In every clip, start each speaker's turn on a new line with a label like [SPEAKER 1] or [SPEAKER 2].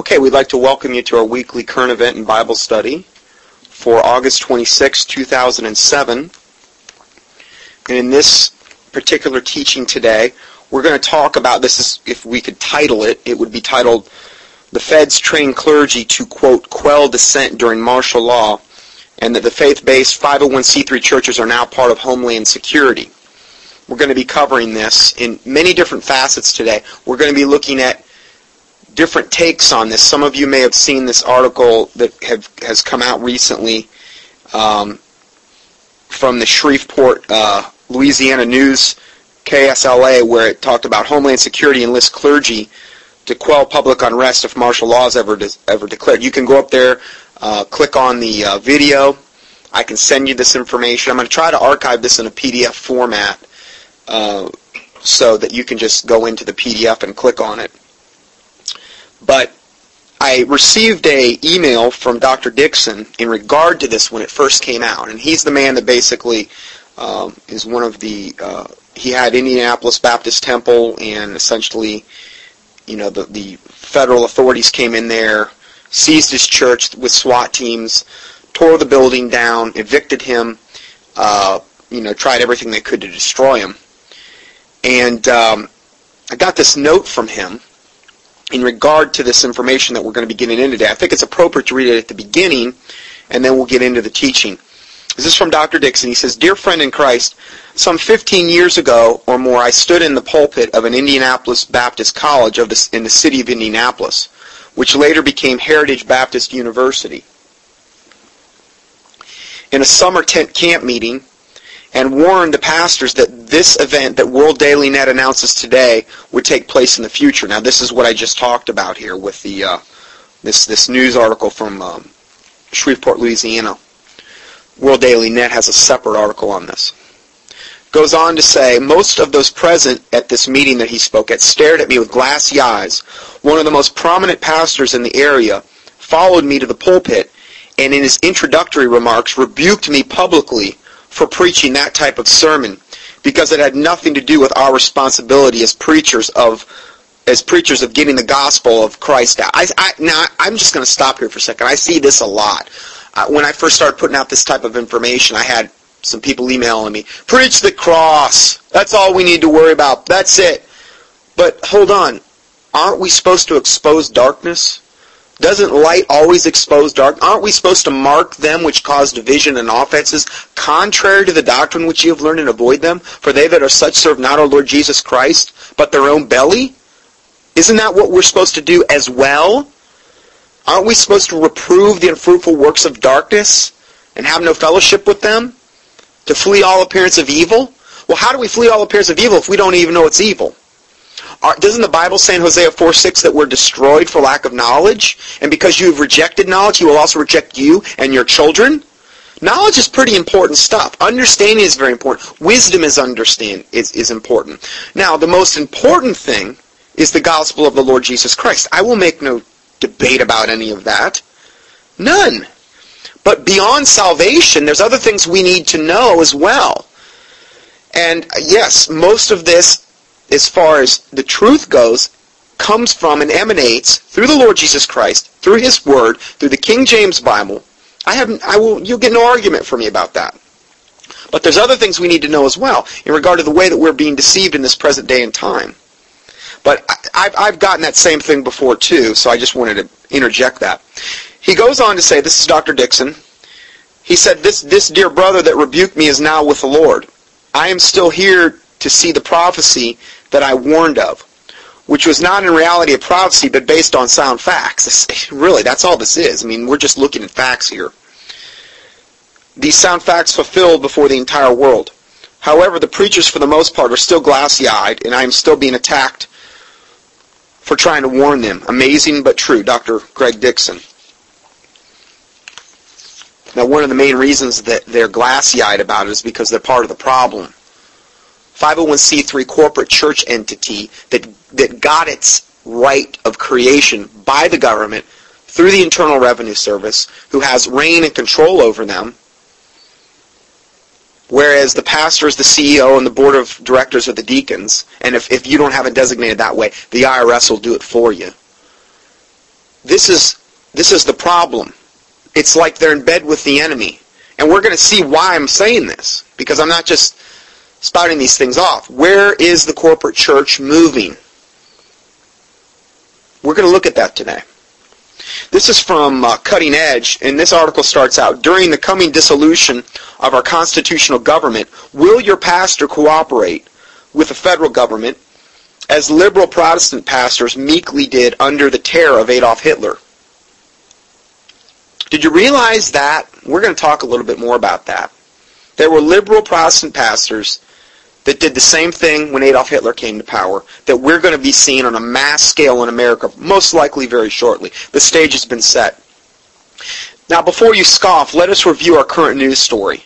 [SPEAKER 1] Okay, we'd like to welcome you to our weekly current event and Bible study for August 26, 2007. And in this particular teaching today, we're going to talk about this is if we could title it, it would be titled The Feds Train Clergy to quote quell dissent during martial law and that the faith-based 501c3 churches are now part of Homeland Security. We're going to be covering this in many different facets today. We're going to be looking at different takes on this. Some of you may have seen this article that have, has come out recently um, from the Shreveport, uh, Louisiana News, KSLA, where it talked about Homeland Security enlists clergy to quell public unrest if martial law is ever, de- ever declared. You can go up there, uh, click on the uh, video. I can send you this information. I'm going to try to archive this in a PDF format uh, so that you can just go into the PDF and click on it. But I received a email from Dr. Dixon in regard to this when it first came out, and he's the man that basically um, is one of the. Uh, he had Indianapolis Baptist Temple, and essentially, you know, the the federal authorities came in there, seized his church with SWAT teams, tore the building down, evicted him, uh, you know, tried everything they could to destroy him. And um, I got this note from him in regard to this information that we're going to be getting into today. I think it's appropriate to read it at the beginning, and then we'll get into the teaching. This is from Dr. Dixon. He says, Dear friend in Christ, some 15 years ago or more, I stood in the pulpit of an Indianapolis Baptist college of the, in the city of Indianapolis, which later became Heritage Baptist University. In a summer tent camp meeting, and warned the pastors that this event that World Daily Net announces today would take place in the future. Now, this is what I just talked about here with the uh, this this news article from um, Shreveport, Louisiana. World Daily Net has a separate article on this. Goes on to say, most of those present at this meeting that he spoke at stared at me with glassy eyes. One of the most prominent pastors in the area followed me to the pulpit and in his introductory remarks rebuked me publicly for preaching that type of sermon because it had nothing to do with our responsibility as preachers of as preachers of getting the gospel of Christ out. I, I, now I'm just going to stop here for a second. I see this a lot. Uh, when I first started putting out this type of information, I had some people emailing me, "Preach the cross. That's all we need to worry about. That's it." But hold on, aren't we supposed to expose darkness? Doesn't light always expose dark? Aren't we supposed to mark them which cause division and offenses, contrary to the doctrine which you have learned and avoid them? For they that are such serve not our Lord Jesus Christ, but their own belly? Isn't that what we're supposed to do as well? Aren't we supposed to reprove the unfruitful works of darkness and have no fellowship with them? To flee all appearance of evil? Well, how do we flee all appearance of evil if we don't even know it's evil? Doesn't the Bible say in Hosea 4 6 that we're destroyed for lack of knowledge? And because you've rejected knowledge, He will also reject you and your children? Knowledge is pretty important stuff. Understanding is very important. Wisdom is understand is, is important. Now, the most important thing is the gospel of the Lord Jesus Christ. I will make no debate about any of that. None. But beyond salvation, there's other things we need to know as well. And uh, yes, most of this as far as the truth goes, comes from and emanates through the Lord Jesus Christ, through His Word, through the King James Bible. I have, I will, you'll get no argument from me about that. But there's other things we need to know as well in regard to the way that we're being deceived in this present day and time. But I, I've gotten that same thing before too, so I just wanted to interject that. He goes on to say, this is Dr. Dixon. He said, this, this dear brother that rebuked me is now with the Lord. I am still here to see the prophecy that I warned of, which was not in reality a prophecy, but based on sound facts. really, that's all this is. I mean, we're just looking at facts here. These sound facts fulfilled before the entire world. However, the preachers, for the most part, are still glassy-eyed, and I am still being attacked for trying to warn them. Amazing but true, Dr. Greg Dixon. Now, one of the main reasons that they're glassy-eyed about it is because they're part of the problem. 501c3 corporate church entity that, that got its right of creation by the government through the Internal Revenue Service, who has reign and control over them, whereas the pastor is the CEO and the board of directors are the deacons. And if, if you don't have it designated that way, the IRS will do it for you. this is this is the problem. It's like they're in bed with the enemy. And we're going to see why I'm saying this because I'm not just spouting these things off. Where is the corporate church moving? We're going to look at that today. This is from uh, Cutting Edge, and this article starts out, during the coming dissolution of our constitutional government, will your pastor cooperate with the federal government as liberal Protestant pastors meekly did under the terror of Adolf Hitler? Did you realize that? We're going to talk a little bit more about that. There were liberal Protestant pastors that did the same thing when Adolf Hitler came to power that we're going to be seeing on a mass scale in America, most likely very shortly. The stage has been set. Now, before you scoff, let us review our current news story.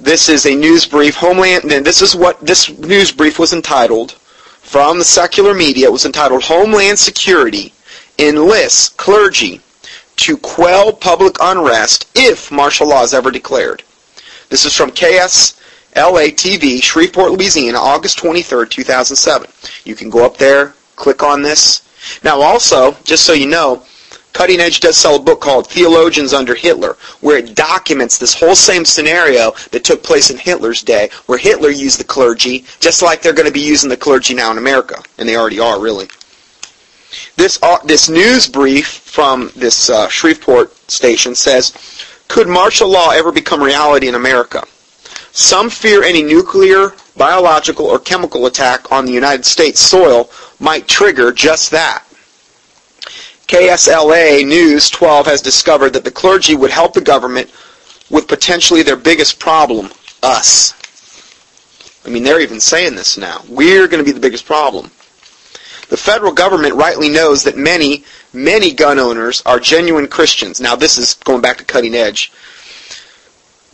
[SPEAKER 1] This is a news brief. Homeland. This is what this news brief was entitled from the secular media. It was entitled "Homeland Security enlists clergy to quell public unrest if martial law is ever declared." This is from KS LATV, Shreveport, Louisiana, August 23, 2007. You can go up there, click on this. Now also, just so you know, Cutting Edge does sell a book called Theologians Under Hitler, where it documents this whole same scenario that took place in Hitler's day, where Hitler used the clergy, just like they're going to be using the clergy now in America, and they already are, really. This, uh, this news brief from this uh, Shreveport station says, could martial law ever become reality in America? Some fear any nuclear, biological, or chemical attack on the United States soil might trigger just that. KSLA News 12 has discovered that the clergy would help the government with potentially their biggest problem, us. I mean, they're even saying this now. We're going to be the biggest problem. The federal government rightly knows that many, many gun owners are genuine Christians. Now, this is going back to cutting edge.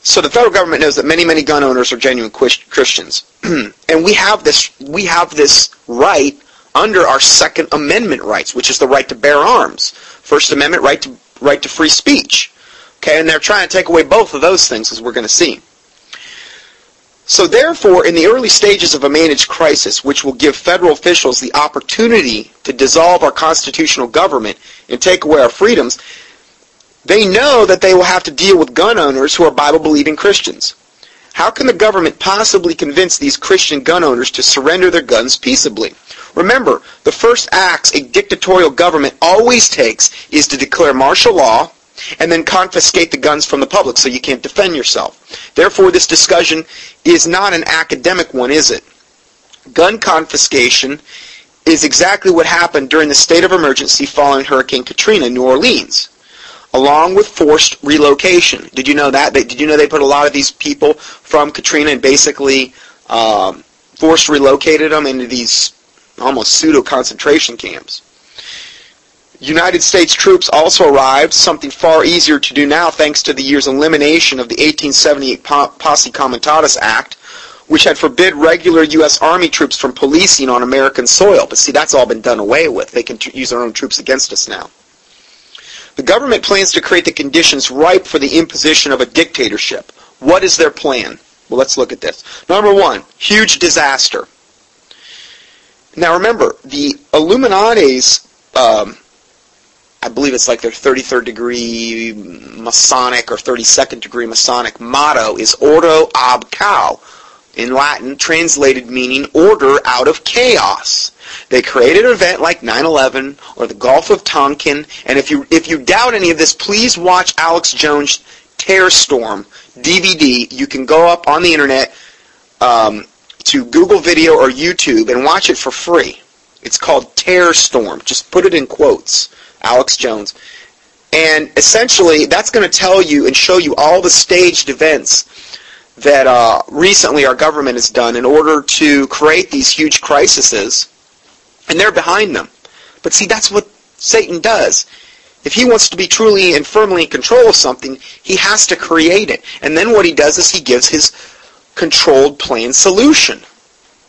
[SPEAKER 1] So the federal government knows that many, many gun owners are genuine Christians, and we have this we have this right under our Second Amendment rights, which is the right to bear arms. First Amendment right to right to free speech. Okay, and they're trying to take away both of those things, as we're going to see. So therefore, in the early stages of a managed crisis, which will give federal officials the opportunity to dissolve our constitutional government and take away our freedoms, they know that they will have to deal with gun owners who are Bible-believing Christians. How can the government possibly convince these Christian gun owners to surrender their guns peaceably? Remember, the first acts a dictatorial government always takes is to declare martial law and then confiscate the guns from the public so you can't defend yourself. Therefore, this discussion is not an academic one, is it? Gun confiscation is exactly what happened during the state of emergency following Hurricane Katrina in New Orleans along with forced relocation. Did you know that? did you know they put a lot of these people from Katrina and basically um, forced relocated them into these almost pseudo concentration camps? United States troops also arrived, something far easier to do now thanks to the year's elimination of the 1878 Posse Comitatus Act, which had forbid regular U.S. Army troops from policing on American soil. But see, that's all been done away with. They can use their own troops against us now. The government plans to create the conditions ripe for the imposition of a dictatorship. What is their plan? Well, let's look at this. Number one, huge disaster. Now remember, the Illuminati's, um, I believe it's like their 33rd degree Masonic or 32nd degree Masonic motto is Ordo ab Chao, in Latin translated meaning order out of chaos. They created an event like 9/11 or the Gulf of Tonkin, and if you if you doubt any of this, please watch Alex Jones' Terror Storm DVD. You can go up on the internet um, to Google Video or YouTube and watch it for free. It's called Terror Storm. Just put it in quotes. Alex Jones. And essentially, that's going to tell you and show you all the staged events that uh, recently our government has done in order to create these huge crises and they're behind them. But see, that's what Satan does. If he wants to be truly and firmly in control of something, he has to create it. And then what he does is he gives his controlled plan solution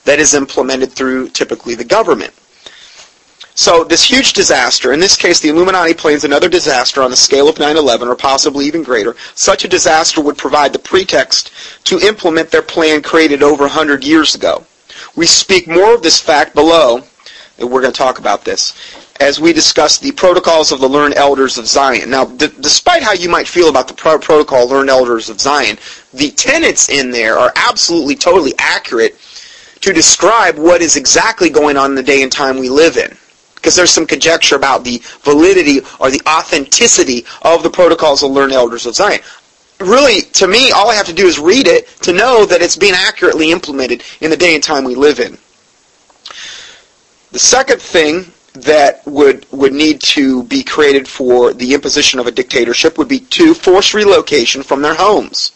[SPEAKER 1] that is implemented through typically the government. So this huge disaster, in this case the Illuminati plans another disaster on the scale of 9-11 or possibly even greater. Such a disaster would provide the pretext to implement their plan created over 100 years ago. We speak more of this fact below we're going to talk about this. as we discuss the protocols of the learned elders of Zion. Now, d- despite how you might feel about the pro- protocol learned elders of Zion, the tenets in there are absolutely, totally accurate to describe what is exactly going on in the day and time we live in. Because there's some conjecture about the validity or the authenticity of the protocols of learned elders of Zion. Really, to me, all I have to do is read it to know that it's being accurately implemented in the day and time we live in. The second thing that would would need to be created for the imposition of a dictatorship would be to force relocation from their homes.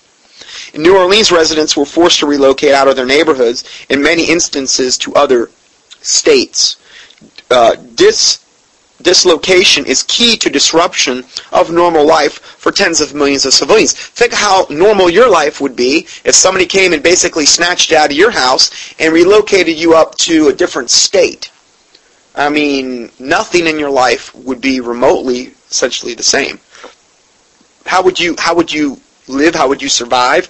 [SPEAKER 1] In New Orleans, residents were forced to relocate out of their neighborhoods, in many instances to other states. Uh, dis, dislocation is key to disruption of normal life for tens of millions of civilians. Think how normal your life would be if somebody came and basically snatched you out of your house and relocated you up to a different state I mean, nothing in your life would be remotely essentially the same. How would you how would you live? How would you survive?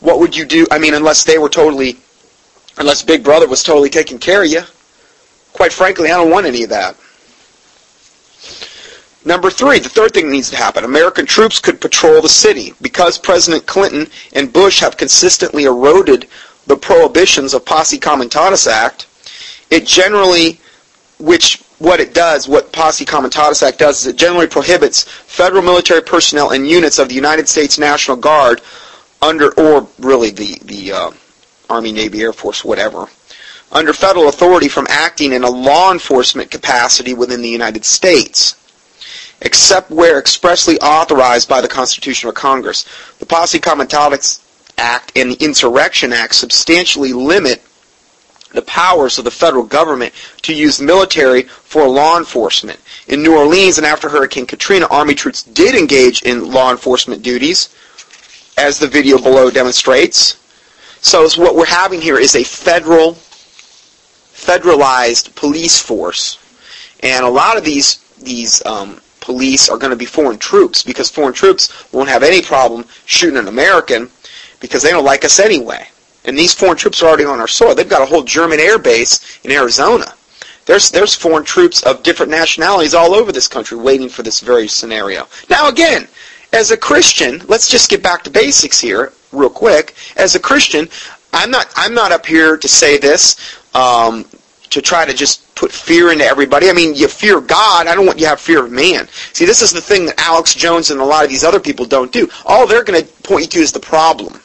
[SPEAKER 1] What would you do? I mean, unless they were totally unless Big Brother was totally taking care of you. Quite frankly, I don't want any of that. Number three, the third thing that needs to happen. American troops could patrol the city. Because President Clinton and Bush have consistently eroded the prohibitions of Posse Comitatus Act, it generally which what it does, what Posse Comitatus Act does, is it generally prohibits federal military personnel and units of the United States National Guard under, or really the, the uh, Army, Navy, Air Force, whatever, under federal authority from acting in a law enforcement capacity within the United States, except where expressly authorized by the Constitution or Congress. The Posse Comitatus Act and the Insurrection Act substantially limit the powers of the federal government to use military for law enforcement. In New Orleans and after Hurricane Katrina, Army troops did engage in law enforcement duties, as the video below demonstrates. So what we're having here is a federal, federalized police force. And a lot of these, these um, police are going to be foreign troops because foreign troops won't have any problem shooting an American because they don't like us anyway. And these foreign troops are already on our soil. They've got a whole German air base in Arizona. There's, there's foreign troops of different nationalities all over this country waiting for this very scenario. Now again, as a Christian, let's just get back to basics here real quick. As a Christian, I'm not, I'm not up here to say this um, to try to just put fear into everybody. I mean, you fear God. I don't want you to have fear of man. See, this is the thing that Alex Jones and a lot of these other people don't do. All they're going to point you to is the problem.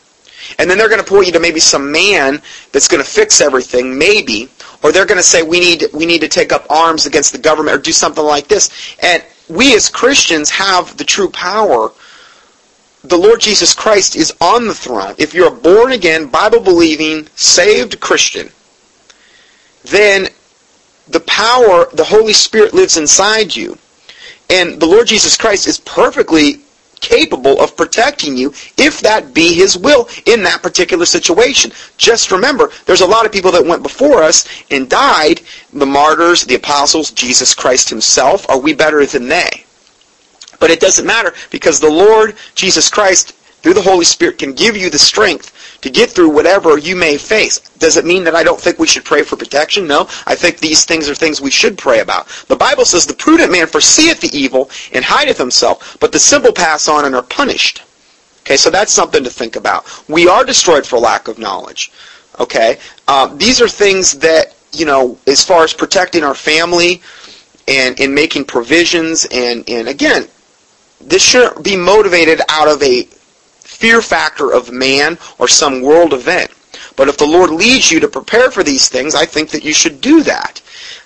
[SPEAKER 1] And then they're going to point you to maybe some man that's going to fix everything, maybe. Or they're going to say we need we need to take up arms against the government or do something like this. And we as Christians have the true power. The Lord Jesus Christ is on the throne. If you're a born again, Bible believing, saved Christian, then the power, the Holy Spirit lives inside you. And the Lord Jesus Christ is perfectly capable of protecting you if that be his will in that particular situation. Just remember, there's a lot of people that went before us and died, the martyrs, the apostles, Jesus Christ himself. Are we better than they? But it doesn't matter because the Lord Jesus Christ through the Holy Spirit can give you the strength to get through whatever you may face. Does it mean that I don't think we should pray for protection? No. I think these things are things we should pray about. The Bible says the prudent man foreseeth the evil and hideth himself, but the simple pass on and are punished. Okay, so that's something to think about. We are destroyed for lack of knowledge. Okay, uh, these are things that you know, as far as protecting our family and in making provisions, and and again, this shouldn't be motivated out of a fear factor of man or some world event. But if the Lord leads you to prepare for these things, I think that you should do that.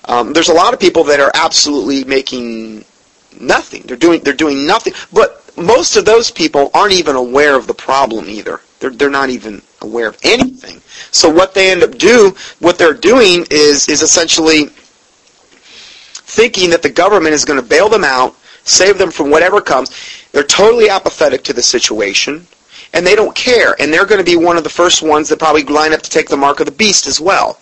[SPEAKER 1] Um, there's a lot of people that are absolutely making nothing. They're doing they're doing nothing. But most of those people aren't even aware of the problem either. They're they're not even aware of anything. So what they end up do what they're doing is is essentially thinking that the government is going to bail them out, save them from whatever comes. They're totally apathetic to the situation and they don't care, and they're going to be one of the first ones that probably line up to take the mark of the beast as well.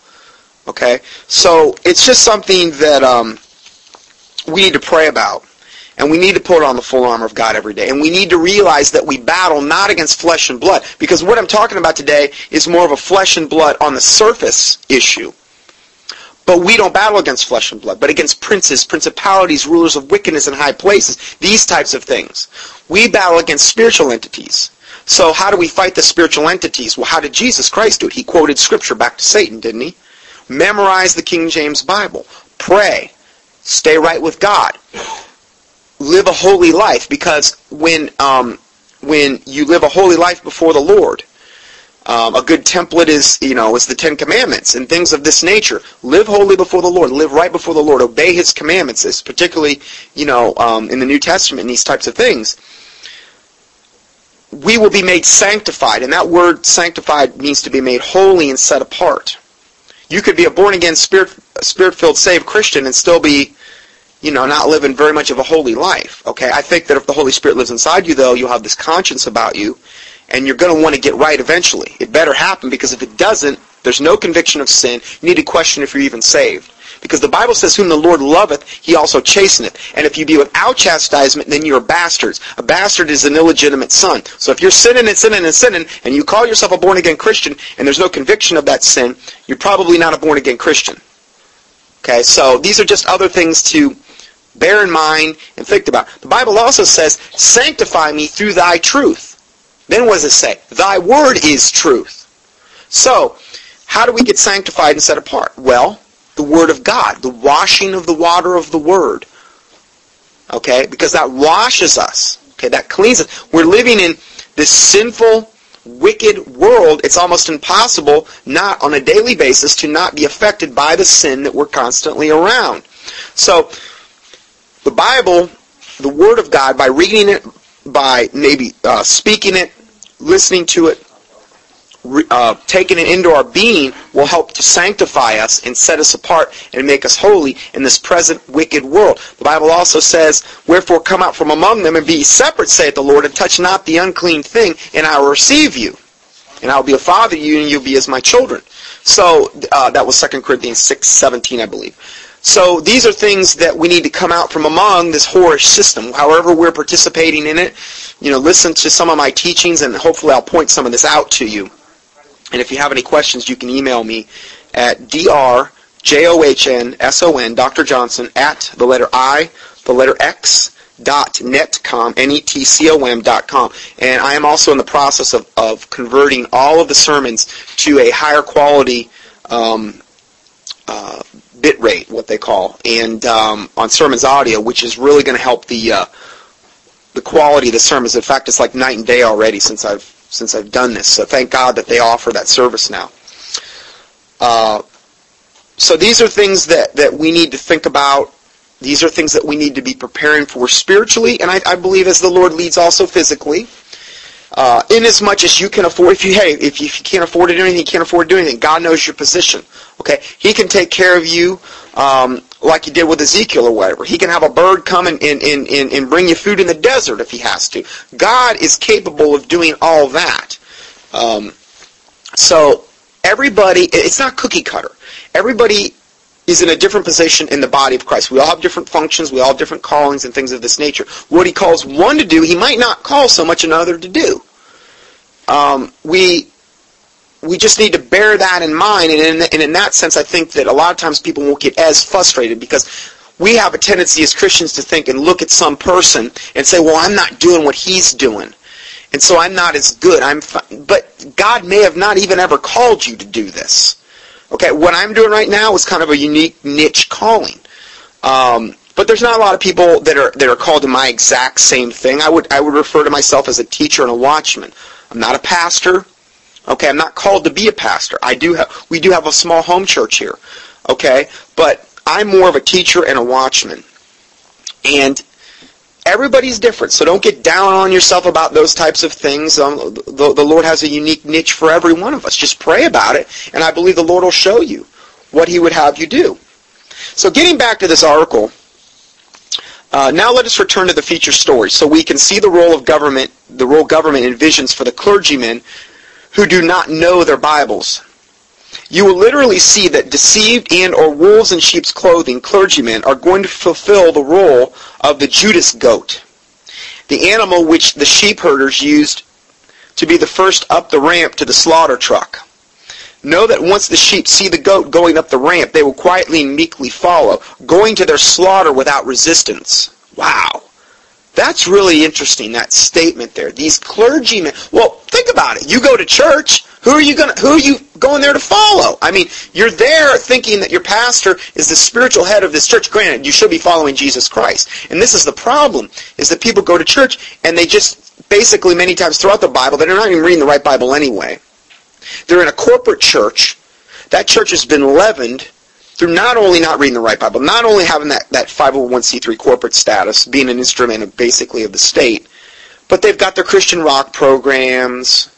[SPEAKER 1] Okay, so it's just something that um, we need to pray about, and we need to put on the full armor of God every day, and we need to realize that we battle not against flesh and blood, because what I'm talking about today is more of a flesh and blood on the surface issue. But we don't battle against flesh and blood, but against princes, principalities, rulers of wickedness in high places, these types of things. We battle against spiritual entities. So how do we fight the spiritual entities? Well, how did Jesus Christ do it? He quoted scripture back to Satan, didn't he? Memorize the King James Bible. Pray. Stay right with God. Live a holy life because when um, when you live a holy life before the Lord, um, a good template is, you know, is the Ten Commandments and things of this nature. Live holy before the Lord. Live right before the Lord. Obey His commandments. Particularly, you know, um, in the New Testament and these types of things. We will be made sanctified, and that word sanctified means to be made holy and set apart. You could be a born again, spirit filled, saved Christian and still be, you know, not living very much of a holy life. Okay, I think that if the Holy Spirit lives inside you, though, you'll have this conscience about you and you're going to want to get right eventually. It better happen because if it doesn't, there's no conviction of sin. You need to question if you're even saved. Because the Bible says, whom the Lord loveth, he also chasteneth. And if you be without chastisement, then you're bastards. A bastard is an illegitimate son. So if you're sinning and sinning and sinning, and you call yourself a born-again Christian, and there's no conviction of that sin, you're probably not a born-again Christian. Okay, so these are just other things to bear in mind and think about. The Bible also says, sanctify me through thy truth. Then what does it say? Thy word is truth. So, how do we get sanctified and set apart? Well, the word of God, the washing of the water of the word. Okay? Because that washes us. Okay, that cleans us. We're living in this sinful, wicked world. It's almost impossible not on a daily basis to not be affected by the sin that we're constantly around. So, the Bible, the Word of God, by reading it, by maybe uh, speaking it, listening to it, uh, taking it into our being will help to sanctify us and set us apart and make us holy in this present wicked world. The Bible also says, Wherefore come out from among them and be separate, saith the Lord, and touch not the unclean thing, and I will receive you. And I will be a father to you, and you'll be as my children. So uh, that was 2 Corinthians 6, 17, I believe. So these are things that we need to come out from among this whorish system. However we're participating in it, you know, listen to some of my teachings and hopefully I'll point some of this out to you. And if you have any questions, you can email me at drjohnson, Dr. Johnson, at the letter I, the letter X, dot netcom, N-E-T-C-O-M dot com. And I am also in the process of, of converting all of the sermons to a higher quality um, uh, bit rate, what they call, and um, on Sermons Audio, which is really going to help the uh, the quality of the sermons. In fact, it's like night and day already since I've since I've done this. So thank God that they offer that service now. Uh, so these are things that, that we need to think about. These are things that we need to be preparing for spiritually, and I, I believe as the Lord leads also physically. Uh, in as much as you can afford, if you hey, if you, if you can't afford to do anything, you can't afford to do anything. God knows your position. Okay, He can take care of you um, like He did with Ezekiel or whatever. He can have a bird come and, and, and, and bring you food in the desert if He has to. God is capable of doing all that. Um, so everybody, it's not cookie cutter. Everybody is in a different position in the body of Christ. We all have different functions, we all have different callings and things of this nature. What he calls one to do, he might not call so much another to do. Um, we we just need to bear that in mind, and in, and in that sense, I think that a lot of times people won't get as frustrated because we have a tendency as Christians to think and look at some person and say, "Well, I'm not doing what he's doing." And so I'm not as good. I'm, but God may have not even ever called you to do this. Okay, what I'm doing right now is kind of a unique niche calling. Um, but there's not a lot of people that are that are called to my exact same thing. I would I would refer to myself as a teacher and a watchman. I'm not a pastor. Okay, I'm not called to be a pastor. I do have we do have a small home church here. Okay, but I'm more of a teacher and a watchman. And everybody's different, so don't get down on yourself about those types of things. Um, the, the Lord has a unique niche for every one of us. Just pray about it, and I believe the Lord will show you what He would have you do. So getting back to this article, uh, now let us return to the feature story so we can see the role of government, the role government envisions for the clergymen who do not know their Bibles. You will literally see that deceived and or wolves in sheep's clothing clergymen are going to fulfill the role of the Judas goat, the animal which the sheep herders used to be the first up the ramp to the slaughter truck. Know that once the sheep see the goat going up the ramp, they will quietly and meekly follow, going to their slaughter without resistance. Wow. That's really interesting, that statement there. These clergymen, well, think about it. You go to church, who are you going who are you going there to follow? I mean, you're there thinking that your pastor is the spiritual head of this church. Granted, you should be following Jesus Christ. And this is the problem, is that people go to church and they just basically many times throughout the Bible, they're not even reading the right Bible anyway. They're in a corporate church. That church has been leavened through not only not reading the right Bible, not only having that, that 501c3 corporate status, being an instrument of basically of the state, but they've got their Christian rock programs.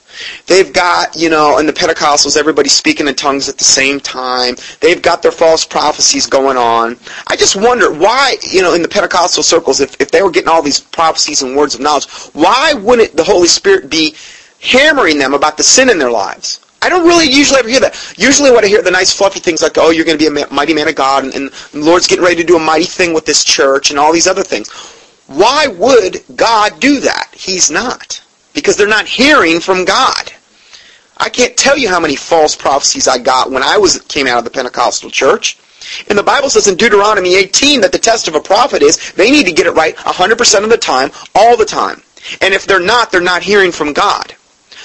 [SPEAKER 1] They've got, you know, in the Pentecostals, everybody speaking in tongues at the same time. They've got their false prophecies going on. I just wonder why, you know, in the Pentecostal circles, if, if they were getting all these prophecies and words of knowledge, why wouldn't the Holy Spirit be hammering them about the sin in their lives? I don't really usually ever hear that. Usually what I hear, the nice fluffy things like, oh, you're going to be a mighty man of God, and, and the Lord's getting ready to do a mighty thing with this church, and all these other things. Why would God do that? He's not. Because they're not hearing from God. I can't tell you how many false prophecies I got when I was came out of the Pentecostal church. And the Bible says in Deuteronomy 18 that the test of a prophet is they need to get it right 100% of the time, all the time. And if they're not, they're not hearing from God.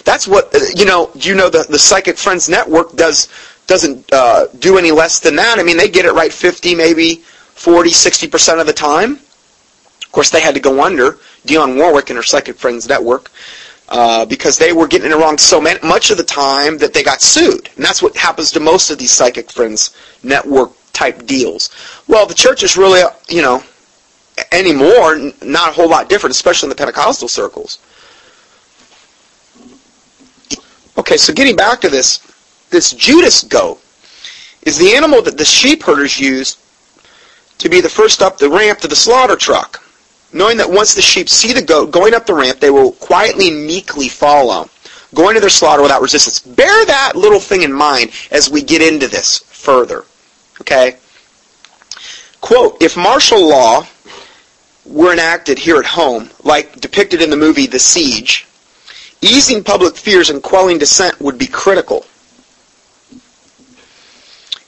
[SPEAKER 1] That's what uh, you know. You know the the Psychic Friends Network does doesn't uh, do any less than that. I mean, they get it right 50, maybe 40, 60 percent of the time. Of course, they had to go under Dionne Warwick and her Psychic Friends Network. Uh, because they were getting it wrong so much of the time that they got sued. And that's what happens to most of these Psychic Friends network type deals. Well, the church is really, you know, anymore, not a whole lot different, especially in the Pentecostal circles. Okay, so getting back to this, this Judas goat is the animal that the sheep herders used to be the first up the ramp to the slaughter truck, knowing that once the sheep see the goat going up the ramp, they will quietly and meekly follow, going to their slaughter without resistance. Bear that little thing in mind as we get into this further. Okay? Quote, if martial law were enacted here at home, like depicted in the movie The Siege, Easing public fears and quelling dissent would be critical.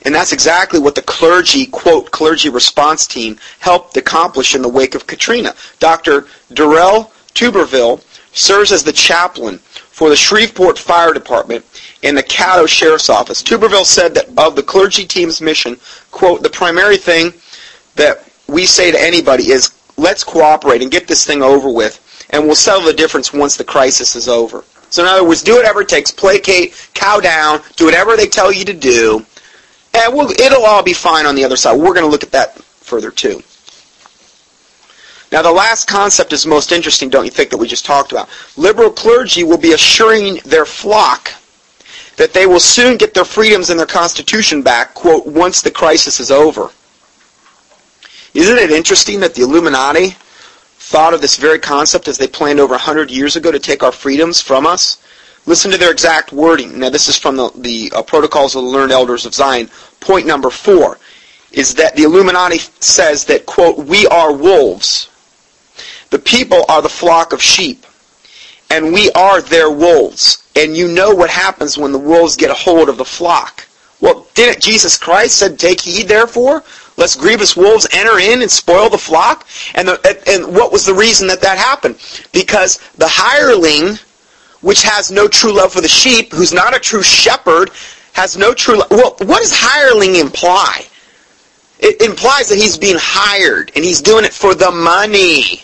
[SPEAKER 1] And that's exactly what the clergy, quote, clergy response team helped accomplish in the wake of Katrina. Dr. Darrell Tuberville serves as the chaplain for the Shreveport Fire Department and the Caddo Sheriff's Office. Tuberville said that of the clergy team's mission, quote, the primary thing that we say to anybody is let's cooperate and get this thing over with and we'll settle the difference once the crisis is over. So in other words, do whatever it takes, placate, cow down, do whatever they tell you to do, and we'll, it'll all be fine on the other side. We're going to look at that further too. Now the last concept is most interesting, don't you think, that we just talked about. Liberal clergy will be assuring their flock that they will soon get their freedoms and their constitution back, quote, once the crisis is over. Isn't it interesting that the Illuminati thought of this very concept as they planned over 100 years ago to take our freedoms from us? Listen to their exact wording. Now, this is from the, the uh, Protocols of the Learned Elders of Zion. Point number four is that the Illuminati says that, quote, we are wolves. The people are the flock of sheep, and we are their wolves. And you know what happens when the wolves get a hold of the flock. Well, didn't Jesus Christ said, take heed therefore, lest grievous wolves enter in and spoil the flock. And, the, and what was the reason that that happened? Because the hireling, which has no true love for the sheep, who's not a true shepherd, has no true love. Well, what does hireling imply? It implies that he's being hired and he's doing it for the money.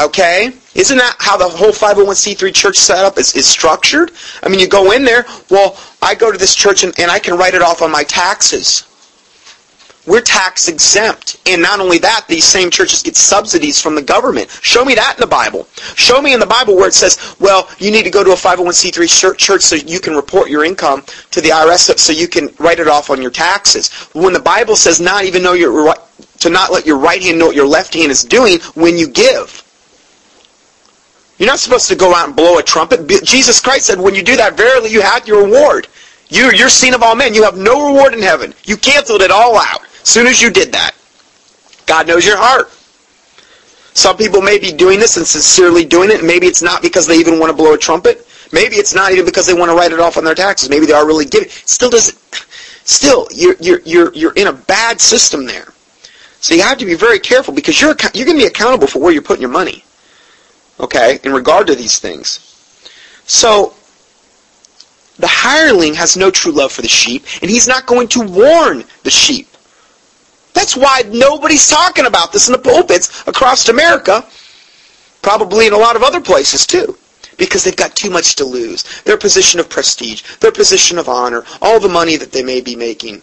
[SPEAKER 1] Okay? Isn't that how the whole 501c3 church setup is, is structured? I mean, you go in there, well, I go to this church and, and I can write it off on my taxes. We're tax exempt. And not only that, these same churches get subsidies from the government. Show me that in the Bible. Show me in the Bible where it says, well, you need to go to a 501c3 church so you can report your income to the IRS so you can write it off on your taxes. When the Bible says not even know your to not let your right hand know what your left hand is doing when you give. You're not supposed to go out and blow a trumpet. Jesus Christ said, when you do that, verily you have your reward. You, you're seen of all men. You have no reward in heaven. You canceled it all out soon as you did that. God knows your heart. Some people may be doing this and sincerely doing it. Maybe it's not because they even want to blow a trumpet. Maybe it's not even because they want to write it off on their taxes. Maybe they are really giving. Still doesn't. Still, you're you're you're you're in a bad system there. So you have to be very careful because you're you're going to be accountable for where you're putting your money. Okay, in regard to these things. So the hireling has no true love for the sheep, and he's not going to warn the sheep. That's why nobody's talking about this in the pulpits across America, probably in a lot of other places too, because they've got too much to lose. Their position of prestige, their position of honor, all the money that they may be making.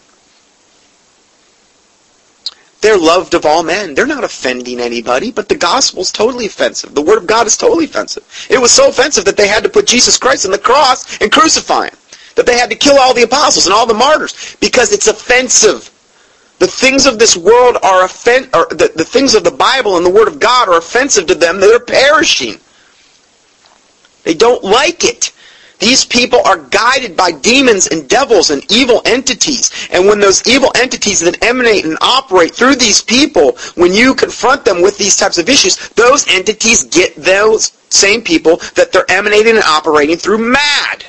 [SPEAKER 1] They're loved of all men. They're not offending anybody, but the gospel's totally offensive. The word of God is totally offensive. It was so offensive that they had to put Jesus Christ on the cross and crucify him. That they had to kill all the apostles and all the martyrs because it's offensive. The things of this world are offen- or the, the things of the Bible and the Word of God are offensive to them. They're perishing. They don't like it. These people are guided by demons and devils and evil entities. And when those evil entities that emanate and operate through these people, when you confront them with these types of issues, those entities get those same people that they're emanating and operating through mad.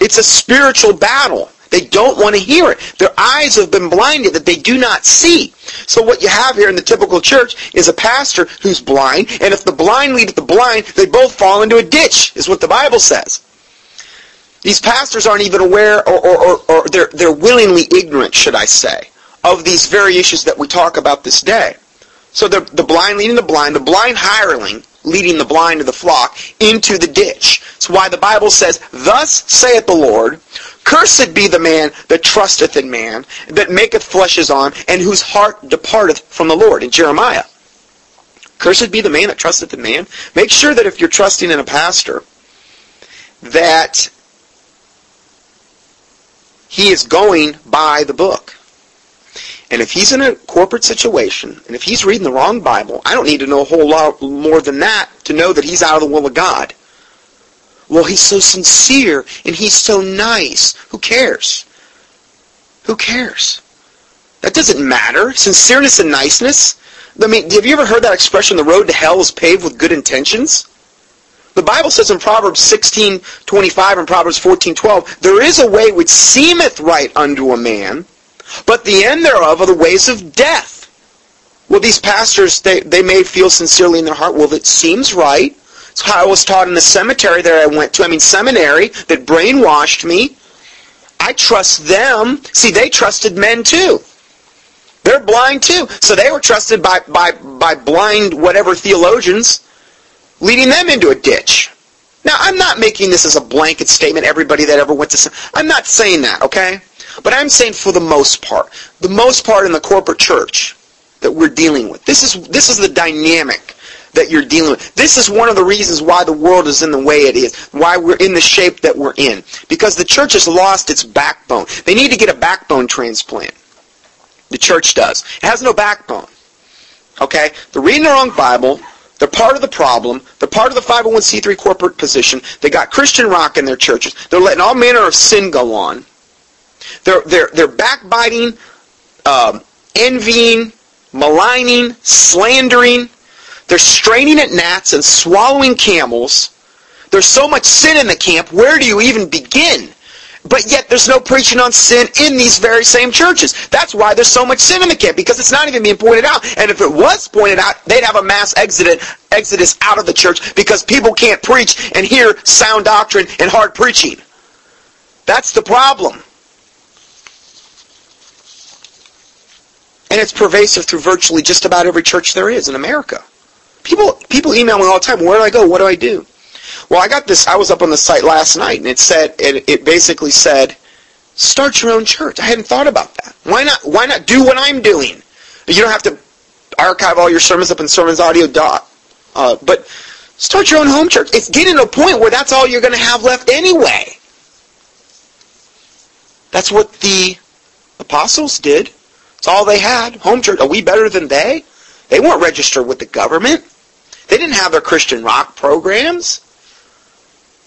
[SPEAKER 1] It's a spiritual battle. They don't want to hear it. Their eyes have been blinded that they do not see. So what you have here in the typical church is a pastor who's blind, and if the blind lead the blind, they both fall into a ditch, is what the Bible says. These pastors aren't even aware, or, or, or, or they're, they're willingly ignorant, should I say, of these very issues that we talk about this day. So the, the blind leading the blind, the blind hireling leading the blind of the flock into the ditch. That's why the Bible says, Thus saith the Lord, Cursed be the man that trusteth in man, that maketh flesh his arm, and whose heart departeth from the Lord. In Jeremiah. Cursed be the man that trusteth in man. Make sure that if you're trusting in a pastor, that he is going by the book. And if he's in a corporate situation, and if he's reading the wrong Bible, I don't need to know a whole lot more than that to know that he's out of the will of God. Well, he's so sincere and he's so nice. Who cares? Who cares? That doesn't matter. Sincereness and niceness. I mean, have you ever heard that expression, the road to hell is paved with good intentions? The Bible says in Proverbs 16:25 and Proverbs 14:12, there is a way which seemeth right unto a man, but the end thereof are the ways of death. Well, these pastors, they, they may feel sincerely in their heart, well, it seems right. It's how I was taught in the cemetery that I went to. I mean, seminary that brainwashed me. I trust them. See, they trusted men too. They're blind too. So they were trusted by, by, by blind whatever theologians leading them into a ditch. Now, I'm not making this as a blanket statement, everybody that ever went to... I'm not saying that, okay? But I'm saying for the most part, the most part in the corporate church that we're dealing with. This is, this is the dynamic that you're dealing with. This is one of the reasons why the world is in the way it is, why we're in the shape that we're in. Because the church has lost its backbone. They need to get a backbone transplant. The church does. It has no backbone. Okay? They're reading the wrong Bible. They're part of the problem. They're part of the 501c3 corporate position. They got Christian rock in their churches. They're letting all manner of sin go on. They're, they're, they're backbiting, um, envying, maligning, slandering. They're straining at gnats and swallowing camels. There's so much sin in the camp. Where do you even begin? But yet there's no preaching on sin in these very same churches. That's why there's so much sin in the camp, because it's not even being pointed out. And if it was pointed out, they'd have a mass exodus, exodus out of the church because people can't preach and hear sound doctrine and hard preaching. That's the problem. And it's pervasive through virtually just about every church there is in America. People people email me all the time, where do I go? What do I do? Well, I got this. I was up on the site last night, and it said it, it basically said, start your own church. I hadn't thought about that. Why not? Why not do what I'm doing? You don't have to archive all your sermons up in Sermons Audio dot. Uh, but start your own home church. It's getting to a point where that's all you're going to have left anyway. That's what the apostles did. It's all they had. Home church. Are we better than they? They weren't registered with the government. They didn't have their Christian rock programs.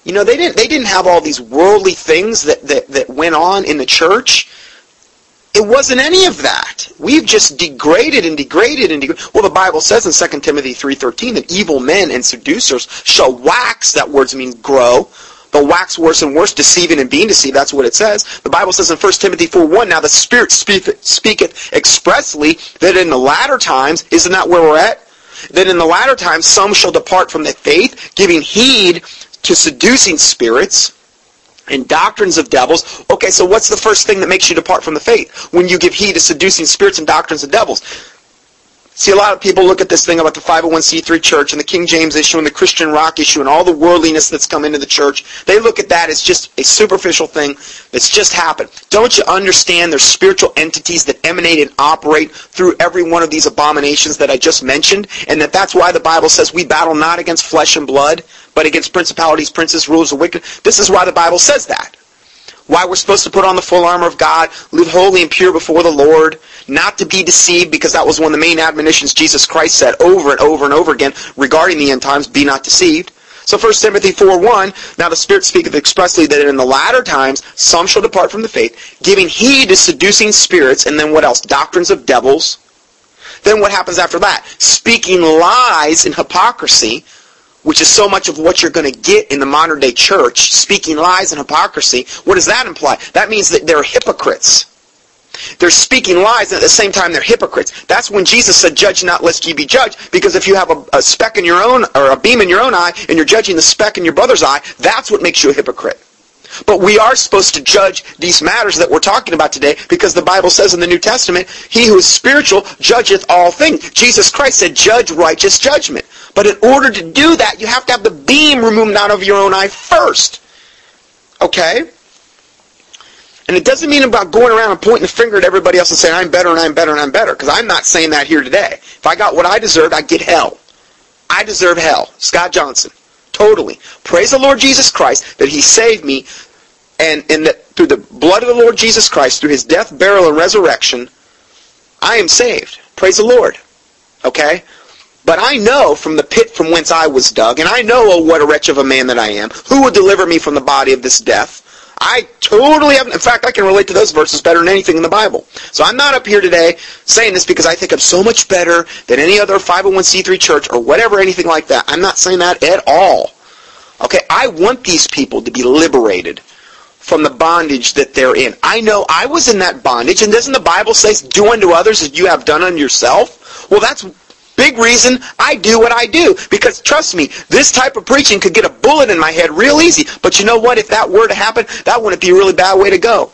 [SPEAKER 1] You know, they didn't they didn't have all these worldly things that, that, that went on in the church. It wasn't any of that. We've just degraded and degraded and degraded. Well, the Bible says in 2 Timothy 3.13 that evil men and seducers shall wax, that word means grow, They'll wax worse and worse, deceiving and being deceived. That's what it says. The Bible says in 1 Timothy 4 1, Now the Spirit speaketh expressly that in the latter times, isn't that where we're at? That in the latter times some shall depart from the faith, giving heed to seducing spirits and doctrines of devils. Okay, so what's the first thing that makes you depart from the faith? When you give heed to seducing spirits and doctrines of devils. See, a lot of people look at this thing about the 501c3 church and the King James issue and the Christian rock issue and all the worldliness that's come into the church. They look at that as just a superficial thing that's just happened. Don't you understand there's spiritual entities that emanate and operate through every one of these abominations that I just mentioned? And that that's why the Bible says we battle not against flesh and blood, but against principalities, princes, rulers of wicked. This is why the Bible says that why we're supposed to put on the full armor of God, live holy and pure before the Lord, not to be deceived, because that was one of the main admonitions Jesus Christ said over and over and over again regarding the end times, be not deceived. So 1 Timothy 4.1, Now the Spirit speaketh expressly that in the latter times some shall depart from the faith, giving heed to seducing spirits, and then what else? Doctrines of devils. Then what happens after that? Speaking lies and hypocrisy, which is so much of what you're going to get in the modern day church, speaking lies and hypocrisy, what does that imply? That means that they're hypocrites. They're speaking lies, and at the same time they're hypocrites. That's when Jesus said, "Judge not, lest ye be judged." Because if you have a, a, speck in your own, or a beam in your own eye, and you're judging the speck in your brother's eye, that's what makes you a hypocrite. But we are supposed to judge these matters that we're talking about today, because the Bible says in the New Testament, "He who is spiritual judgeth all things." Jesus Christ said, "Judge righteous judgment." But in order to do that, you have to have the beam removed out of your own eye first. Okay? And it doesn't mean about going around and pointing the finger at everybody else and saying, I'm better and I'm better and I'm better. Because I'm not saying that here today. If I got what I deserved, I'd get hell. I deserve hell. Scott Johnson. Totally. Praise the Lord Jesus Christ that He saved me and, and that through the blood of the Lord Jesus Christ, through His death, burial, and resurrection, I am saved. Praise the Lord. Okay? But I know from the pit from whence I was dug, and I know, oh, what a wretch of a man that I am. Who will deliver me from the body of this death? I totally have, in fact, I can relate to those verses better than anything in the Bible. So I'm not up here today saying this because I think I'm so much better than any other 501c3 church or whatever, anything like that. I'm not saying that at all. Okay, I want these people to be liberated from the bondage that they're in. I know I was in that bondage, and doesn't the Bible say, do unto others as you have done unto yourself? Well, that's Big reason I do what I do. Because trust me, this type of preaching could get a bullet in my head real easy. But you know what? If that were to happen, that wouldn't be a really bad way to go.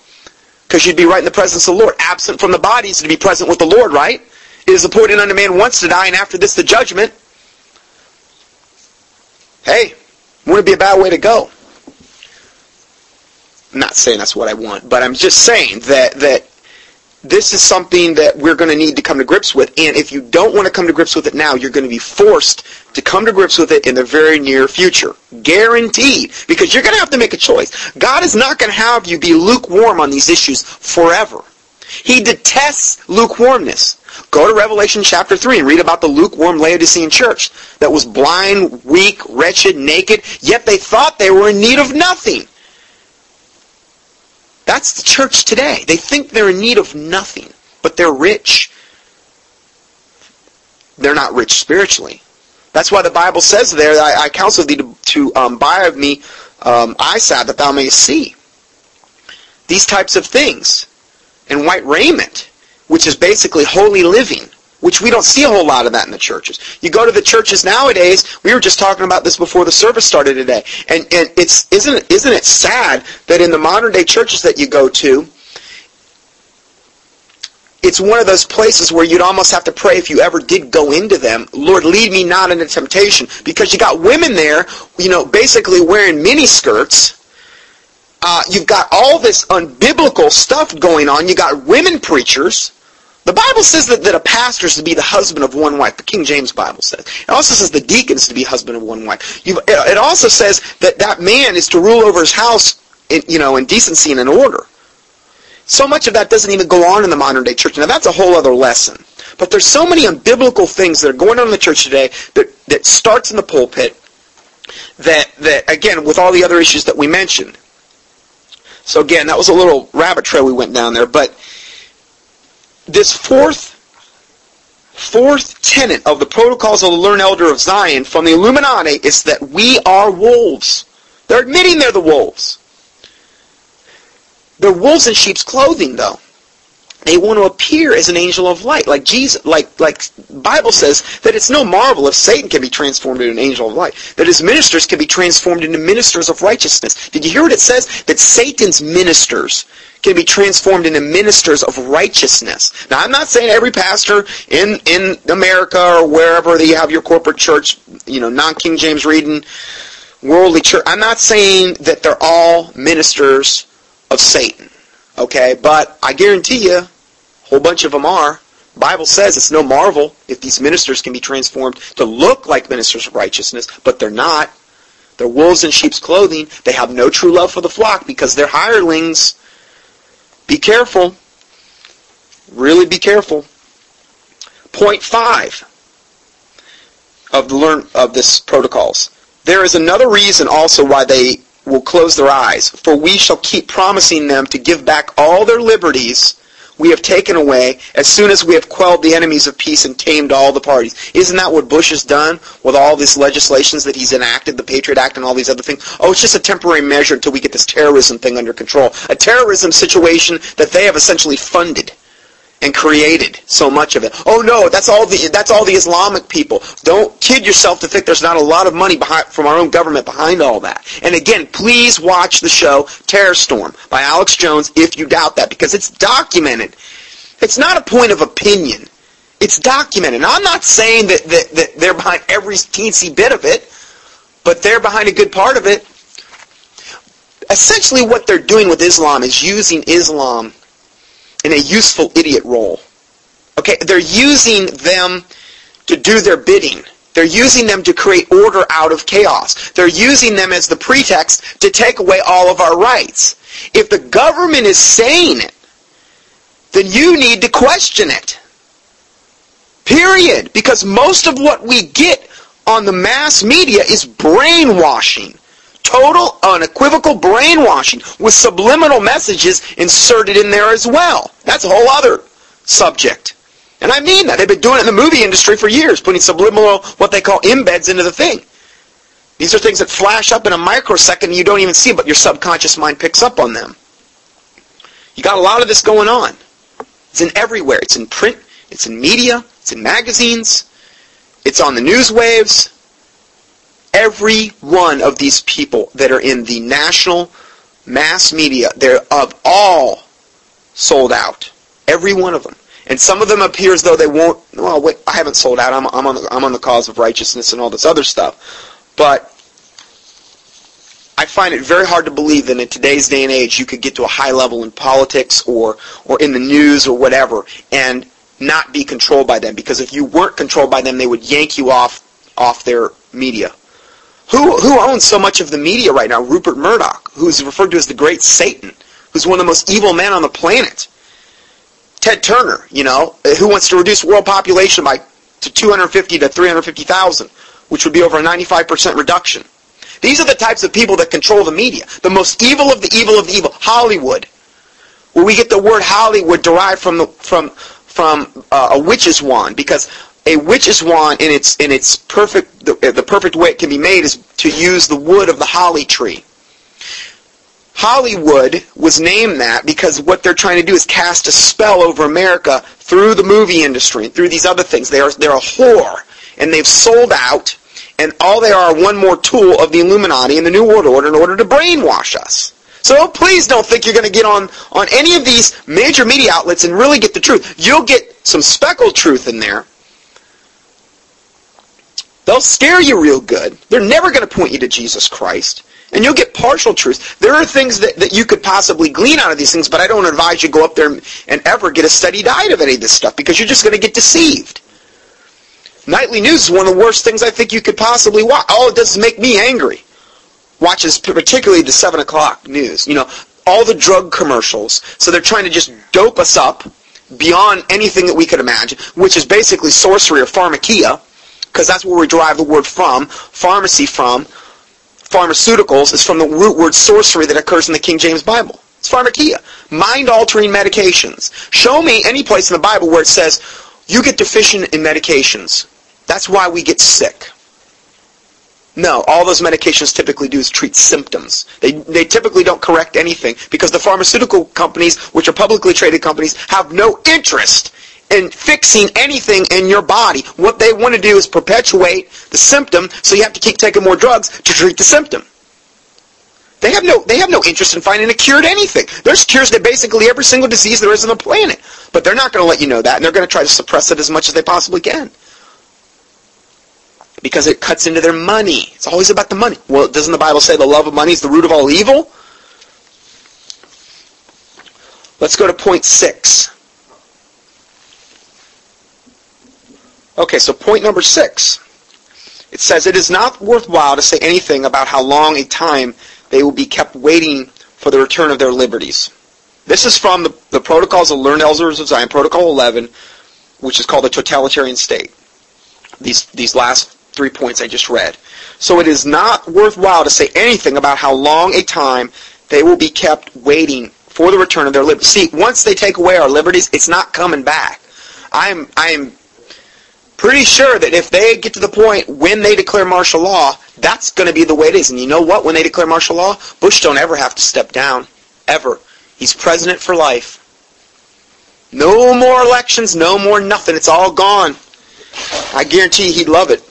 [SPEAKER 1] Because you'd be right in the presence of the Lord. Absent from the body is to be present with the Lord, right? It is appointed unto man once to die, and after this the judgment. Hey, wouldn't be a bad way to go. I'm not saying that's what I want, but I'm just saying that that this is something that we're going to need to come to grips with. And if you don't want to come to grips with it now, you're going to be forced to come to grips with it in the very near future. Guaranteed. Because you're going to have to make a choice. God is not going to have you be lukewarm on these issues forever. He detests lukewarmness. Go to Revelation chapter 3 and read about the lukewarm Laodicean church that was blind, weak, wretched, naked, yet they thought they were in need of nothing. That's the church today. They think they're in need of nothing, but they're rich. They're not rich spiritually. That's why the Bible says there, I, I counsel thee to, to um, buy of me um, eyesight that thou mayest see. These types of things. And white raiment, which is basically holy living which we don't see a whole lot of that in the churches. You go to the churches nowadays, we were just talking about this before the service started today, and, and it's, isn't, isn't it sad that in the modern day churches that you go to, it's one of those places where you'd almost have to pray if you ever did go into them, Lord, lead me not into temptation. Because you got women there, you know, basically wearing mini skirts. Uh, you've got all this unbiblical stuff going on. You got women preachers the Bible says that, that a pastor is to be the husband of one wife. The King James Bible says. It also says the deacon is to be husband of one wife. You've, it also says that that man is to rule over his house, in, you know, in decency and in order. So much of that doesn't even go on in the modern day church. Now that's a whole other lesson. But there's so many unbiblical things that are going on in the church today that, that starts in the pulpit that, that, again, with all the other issues that we mentioned. So again, that was a little rabbit trail we went down there, but this fourth fourth tenet of the protocols of the learned elder of Zion from the Illuminati is that we are wolves. They're admitting they're the wolves. They're wolves in sheep's clothing, though. They want to appear as an angel of light, like Jesus, like like Bible says that it's no marvel if Satan can be transformed into an angel of light, that his ministers can be transformed into ministers of righteousness. Did you hear what it says? That Satan's ministers can be transformed into ministers of righteousness. Now, I'm not saying every pastor in in America or wherever that you have your corporate church, you know, non-King James reading, worldly church. I'm not saying that they're all ministers of Satan. Okay, but I guarantee you, a whole bunch of them are. Bible says it's no marvel if these ministers can be transformed to look like ministers of righteousness, but they're not. They're wolves in sheep's clothing. They have no true love for the flock because they're hirelings. Be careful. Really be careful. Point five of the learn of this protocols. There is another reason also why they will close their eyes, for we shall keep promising them to give back all their liberties we have taken away as soon as we have quelled the enemies of peace and tamed all the parties. Isn't that what Bush has done with all these legislations that he's enacted, the Patriot Act and all these other things? Oh, it's just a temporary measure until we get this terrorism thing under control. A terrorism situation that they have essentially funded and created so much of it. Oh no, that's all the that's all the Islamic people. Don't kid yourself to think there's not a lot of money behind, from our own government behind all that. And again, please watch the show Terror Storm by Alex Jones if you doubt that because it's documented. It's not a point of opinion. It's documented. Now, I'm not saying that, that, that they're behind every teensy bit of it, but they're behind a good part of it. Essentially what they're doing with Islam is using Islam in a useful idiot role. Okay, they're using them to do their bidding. They're using them to create order out of chaos. They're using them as the pretext to take away all of our rights. If the government is saying it, then you need to question it. Period. Because most of what we get on the mass media is brainwashing total, unequivocal brainwashing with subliminal messages inserted in there as well. That's a whole other subject. And I mean that. They've been doing it in the movie industry for years, putting subliminal, what they call embeds into the thing. These are things that flash up in a microsecond and you don't even see, but your subconscious mind picks up on them. You got a lot of this going on. It's in everywhere. It's in print. It's in media. It's in magazines. It's on the news waves. Every one of these people that are in the national mass media, they're of all sold out. Every one of them. And some of them appear as though they won't. Well, wait, I haven't sold out. I'm, I'm on the, I'm on the cause of righteousness and all this other stuff. But I find it very hard to believe that in today's day and age you could get to a high level in politics or or in the news or whatever and not be controlled by them. Because if you weren't controlled by them, they would yank you off off their media. Who, who owns so much of the media right now? Rupert Murdoch, who's referred to as the great Satan, who's one of the most evil men on the planet. Ted Turner, you know, who wants to reduce world population by to 250 to 350,000, which would be over a 95% reduction. These are the types of people that control the media. The most evil of the evil of the evil. Hollywood, where we get the word Hollywood derived from the, from from uh, a witch's wand because a witch's wand in its in its perfect the, the perfect way it can be made is to use the wood of the holly tree. Hollywood was named that because what they're trying to do is cast a spell over America through the movie industry and through these other things. They are they're a whore and they've sold out and all they are one more tool of the Illuminati and the New World Order in order to brainwash us. So please don't think you're going to get on, on any of these major media outlets and really get the truth. You'll get some speckled truth in there, They'll scare you real good. They're never going to point you to Jesus Christ. And you'll get partial truth. There are things that, that you could possibly glean out of these things, but I don't advise you go up there and ever get a steady diet of any of this stuff because you're just going to get deceived. Nightly news is one of the worst things I think you could possibly watch. Oh, all it does make me angry. Watches particularly the 7 o'clock news. You know, all the drug commercials. So they're trying to just dope us up beyond anything that we could imagine, which is basically sorcery or pharmakia because that's where we derive the word from, pharmacy from, pharmaceuticals is from the root word sorcery that occurs in the King James Bible. It's pharmakia. Mind-altering medications. Show me any place in the Bible where it says, you get deficient in medications. That's why we get sick. No, all those medications typically do is treat symptoms. They, they typically don't correct anything because the pharmaceutical companies, which are publicly traded companies, have no interest in fixing anything in your body. What they want to do is perpetuate the symptom, so you have to keep taking more drugs to treat the symptom. They have no they have no interest in finding a cure to anything. There's cures to basically every single disease there is on the planet. But they're not going to let you know that, and they're going to try to suppress it as much as they possibly can. Because it cuts into their money. It's always about the money. Well, doesn't the Bible say the love of money is the root of all evil? Let's go to point six. Okay, so point number six. It says, It is not worthwhile to say anything about how long a time they will be kept waiting for the return of their liberties. This is from the, the Protocols of Learned Elders of Zion, Protocol 11, which is called the totalitarian state. These, these last three points I just read. So it is not worthwhile to say anything about how long a time they will be kept waiting for the return of their liberties. See, once they take away our liberties, it's not coming back. I'm, I'm pretty sure that if they get to the point when they declare martial law, that's going to be the way it is. And you know what? When they declare martial law, Bush don't ever have to step down. Ever. He's president for life. No more elections, no more nothing. It's all gone. I guarantee he'd love it.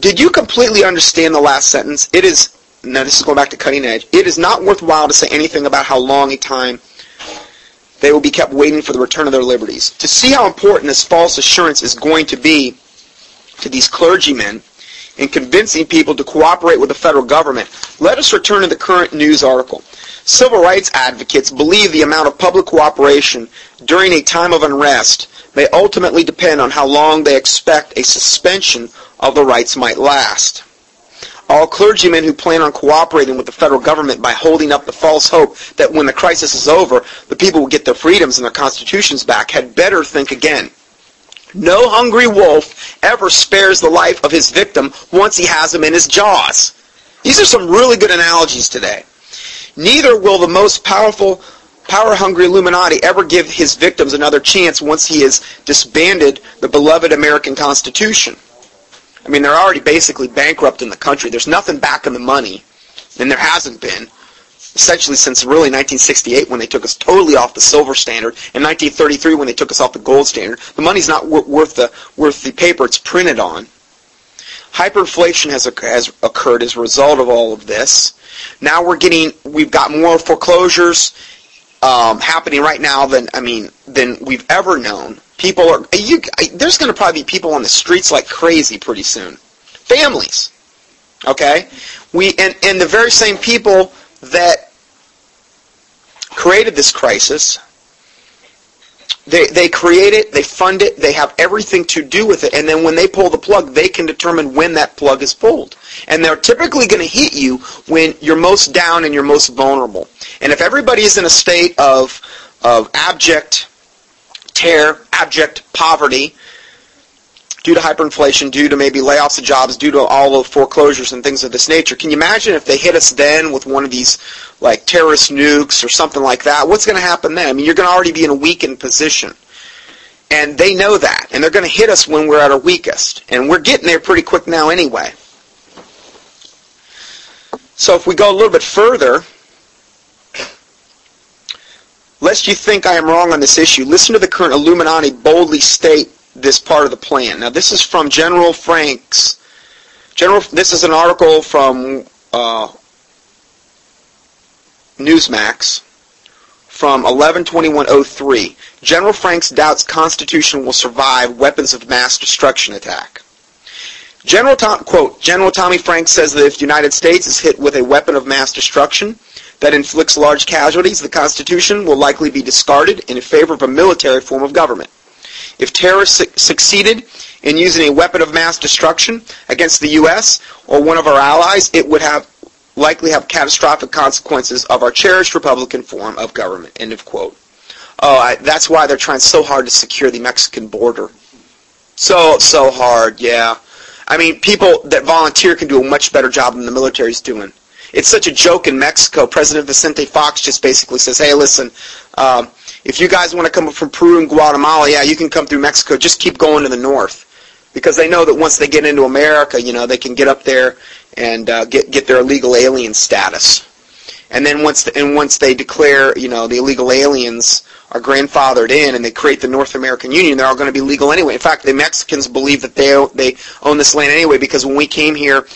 [SPEAKER 1] Did you completely understand the last sentence? It is, now this is going back to cutting edge, it is not worthwhile to say anything about how long a time they will be kept waiting for the return of their liberties. To see how important this false assurance is going to be to these clergymen in convincing people to cooperate with the federal government, let us return to the current news article. Civil rights advocates believe the amount of public cooperation during a time of unrest may ultimately depend on how long they expect a suspension of the rights might last. All clergymen who plan on cooperating with the federal government by holding up the false hope that when the crisis is over, the people will get their freedoms and their constitutions back had better think again. No hungry wolf ever spares the life of his victim once he has him in his jaws. These are some really good analogies today. Neither will the most powerful, power-hungry Illuminati ever give his victims another chance once he has disbanded the beloved American Constitution. I mean, they're already basically bankrupt in the country. There's nothing back in the money, and there hasn't been essentially since really 1968 when they took us totally off the silver standard, and 1933 when they took us off the gold standard. The money's not worth the worth the paper it's printed on. Hyperinflation has, has occurred as a result of all of this. Now we're getting we've got more foreclosures um, happening right now than I mean than we've ever known. People are you. There's going to probably be people on the streets like crazy pretty soon. Families, okay. We and and the very same people that created this crisis. They, they create it, they fund it, they have everything to do with it, and then when they pull the plug, they can determine when that plug is pulled. And they're typically going to hit you when you're most down and you're most vulnerable. And if everybody is in a state of, of abject terror, abject poverty, due to hyperinflation, due to maybe layoffs of jobs, due to all of foreclosures and things of this nature. Can you imagine if they hit us then with one of these like terrorist nukes or something like that? What's going to happen then? I mean, you're going to already be in a weakened position. And they know that. And they're going to hit us when we're at our weakest. And we're getting there pretty quick now anyway. So if we go a little bit further, lest you think I am wrong on this issue, listen to the current Illuminati boldly state this part of the plan. Now, this is from General Franks. General, this is an article from uh, Newsmax from 112103. General Franks doubts Constitution will survive weapons of mass destruction attack. General Tom, quote, General Tommy Franks says that if the United States is hit with a weapon of mass destruction that inflicts large casualties, the Constitution will likely be discarded in favor of a military form of government. If terrorists su- succeeded in using a weapon of mass destruction against the U.S. or one of our allies, it would have likely have catastrophic consequences of our cherished Republican form of government. End of quote. Oh, I, that's why they're trying so hard to secure the Mexican border. So, so hard, yeah. I mean, people that volunteer can do a much better job than the military's doing. It's such a joke in Mexico. President Vicente Fox just basically says, hey, listen, um, if you guys want to come from Peru and Guatemala, yeah, you can come through Mexico. Just keep going to the north. because they know that once they get into America, you know, they can get up there and uh, get get their illegal alien status. And then once the, and once they declare, you know, the illegal aliens are grandfathered in and they create the North American Union, they're all going to be legal anyway. In fact, the Mexicans believe that they they own this land anyway because when we came here,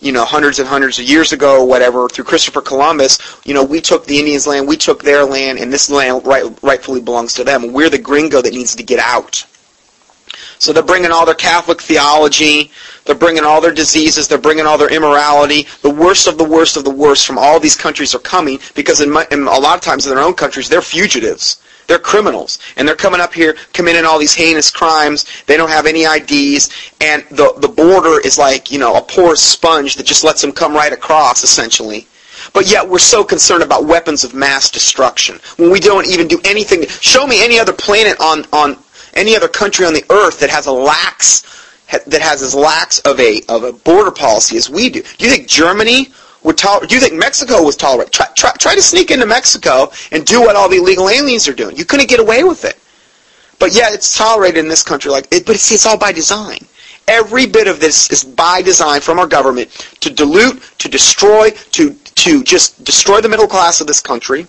[SPEAKER 1] you know, hundreds and hundreds of years ago whatever, through Christopher Columbus, you know, we took the Indians' land, we took their land, and this land right, rightfully belongs to them. We're the gringo that needs to get out. So they're bringing all their Catholic theology, they're bringing all their diseases, they're bringing all their immorality. The worst of the worst of the worst from all these countries are coming because in, my, in a lot of times in their own countries, they're fugitives. They're criminals. And they're coming up here committing all these heinous crimes. They don't have any IDs. And the, the border is like, you know, a porous sponge that just lets them come right across, essentially. But yet we're so concerned about weapons of mass destruction when we don't even do anything. Show me any other planet on, on any other country on the earth that has a lax that has as lax of a of a border policy as we do. Do you think Germany would you think Mexico was tolerate? Try, try, try to sneak into Mexico and do what all the illegal aliens are doing. You couldn't get away with it. But yeah, it's tolerated in this country. Like, it, but see, it's all by design. Every bit of this is by design from our government to dilute, to destroy, to to just destroy the middle class of this country,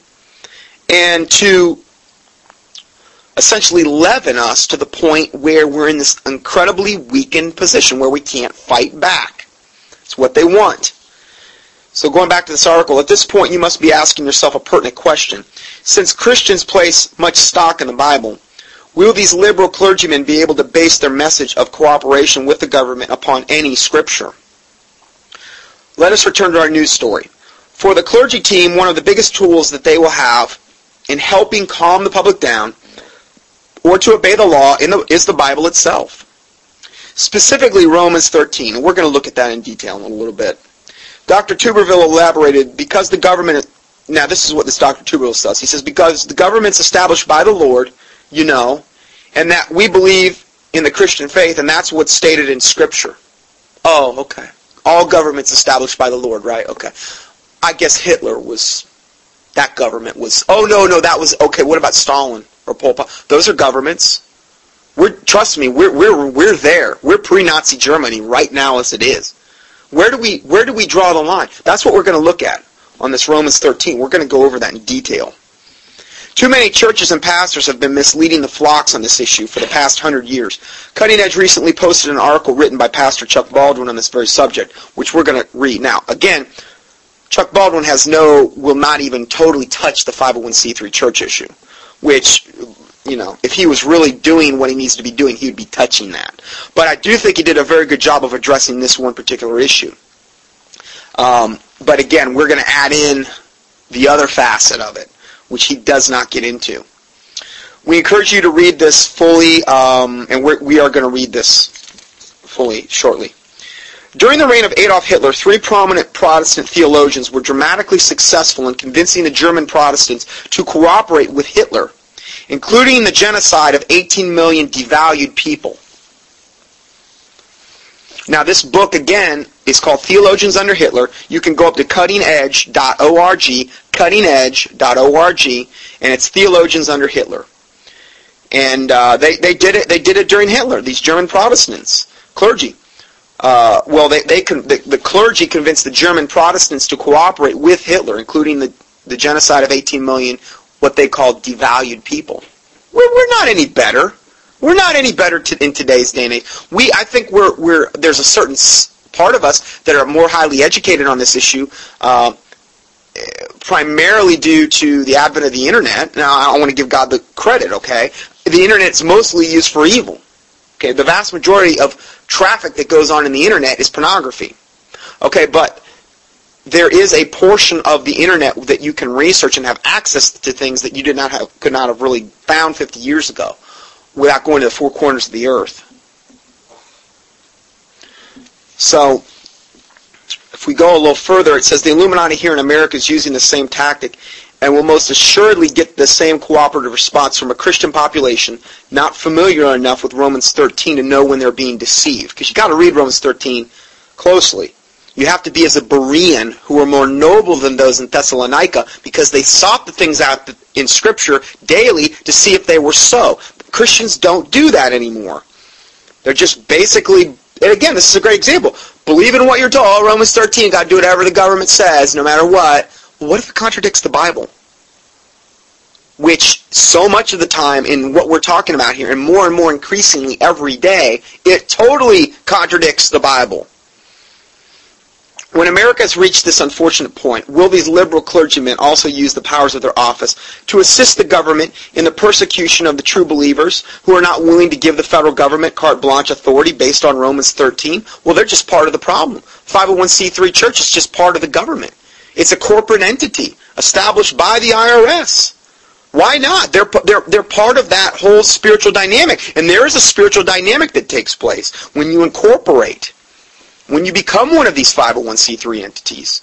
[SPEAKER 1] and to essentially leaven us to the point where we're in this incredibly weakened position where we can't fight back. It's what they want. So going back to this article, at this point you must be asking yourself a pertinent question. Since Christians place much stock in the Bible, will these liberal clergymen be able to base their message of cooperation with the government upon any scripture? Let us return to our news story. For the clergy team, one of the biggest tools that they will have in helping calm the public down or to obey the law the, is the Bible itself. Specifically Romans 13, and we're going to look at that in detail in a little bit. Dr. Tuberville elaborated, because the government, now this is what this Dr. Tuberville says. He says, because the government's established by the Lord, you know, and that we believe in the Christian faith, and that's what's stated in Scripture. Oh, okay. All governments established by the Lord, right? Okay. I guess Hitler was, that government was, oh no, no, that was, okay, what about Stalin? or Pol Pot. Those are governments. We're, trust me, we're, we're, we're there. We're pre-Nazi Germany right now as it is. Where do we, where do we draw the line? That's what we're going to look at on this Romans 13. We're going to go over that in detail. Too many churches and pastors have been misleading the flocks on this issue for the past hundred years. Cutting Edge recently posted an article written by Pastor Chuck Baldwin on this very subject, which we're going to read. Now, again, Chuck Baldwin has no, will not even totally touch the 501c3 church issue which you know, if he was really doing what he needs to be doing, he would be touching that. But I do think he did a very good job of addressing this one particular issue. Um, but again, we're going to add in the other facet of it, which he does not get into. We encourage you to read this fully, um, and we're, we are going to read this fully shortly. During the reign of Adolf Hitler, three prominent Protestant theologians were dramatically successful in convincing the German Protestants to cooperate with Hitler, including the genocide of 18 million devalued people. Now, this book, again, is called Theologians Under Hitler. You can go up to cuttingedge.org, cuttingedge.org, and it's Theologians Under Hitler. And uh, they, they did it. They did it during Hitler. These German Protestants, clergy, uh, well, they, they con- the, the clergy convinced the German Protestants to cooperate with Hitler, including the, the genocide of 18 million, what they call devalued people. We're, we're not any better. We're not any better to, in today's day and age. We, I think we're, we're, there's a certain part of us that are more highly educated on this issue, uh, primarily due to the advent of the internet. Now, I want to give God the credit, okay? The internet's mostly used for evil. Okay, the vast majority of traffic that goes on in the internet is pornography. Okay, but there is a portion of the internet that you can research and have access to things that you did not have, could not have really found 50 years ago without going to the four corners of the earth. So, if we go a little further, it says the Illuminati here in America is using the same tactic and will most assuredly get the same cooperative response from a Christian population not familiar enough with Romans 13 to know when they're being deceived. Because you've got to read Romans 13 closely. You have to be as a Berean who were more noble than those in Thessalonica because they sought the things out in Scripture daily to see if they were so. Christians don't do that anymore. They're just basically, and again, this is a great example. Believe in what you're told. Romans 13, God do whatever the government says, no matter what. What if it contradicts the Bible? Which so much of the time in what we're talking about here, and more and more increasingly every day, it totally contradicts the Bible. When America has reached this unfortunate point, will these liberal clergymen also use the powers of their office to assist the government in the persecution of the true believers who are not willing to give the federal government carte blanche authority based on Romans 13? Well, they're just part of the problem. 501c3 church is just part of the government. It's a corporate entity established by the IRS. Why not? They're, they're, they're part of that whole spiritual dynamic. And there is a spiritual dynamic that takes place when you incorporate when you become one of these 501c3 entities.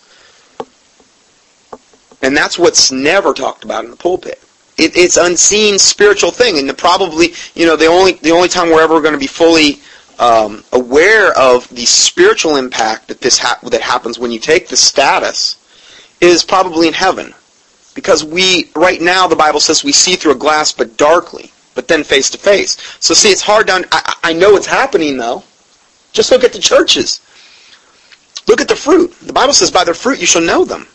[SPEAKER 1] And that's what's never talked about in the pulpit. It, it's unseen spiritual thing, and the probably you know the only the only time we're ever going to be fully um, aware of the spiritual impact that this ha- that happens when you take the status is probably in heaven, because we right now the Bible says we see through a glass but darkly, but then face to face. So see, it's hard to. I, I know it's happening though. Just look at the churches. Look at the fruit. The Bible says, by their fruit you shall know them.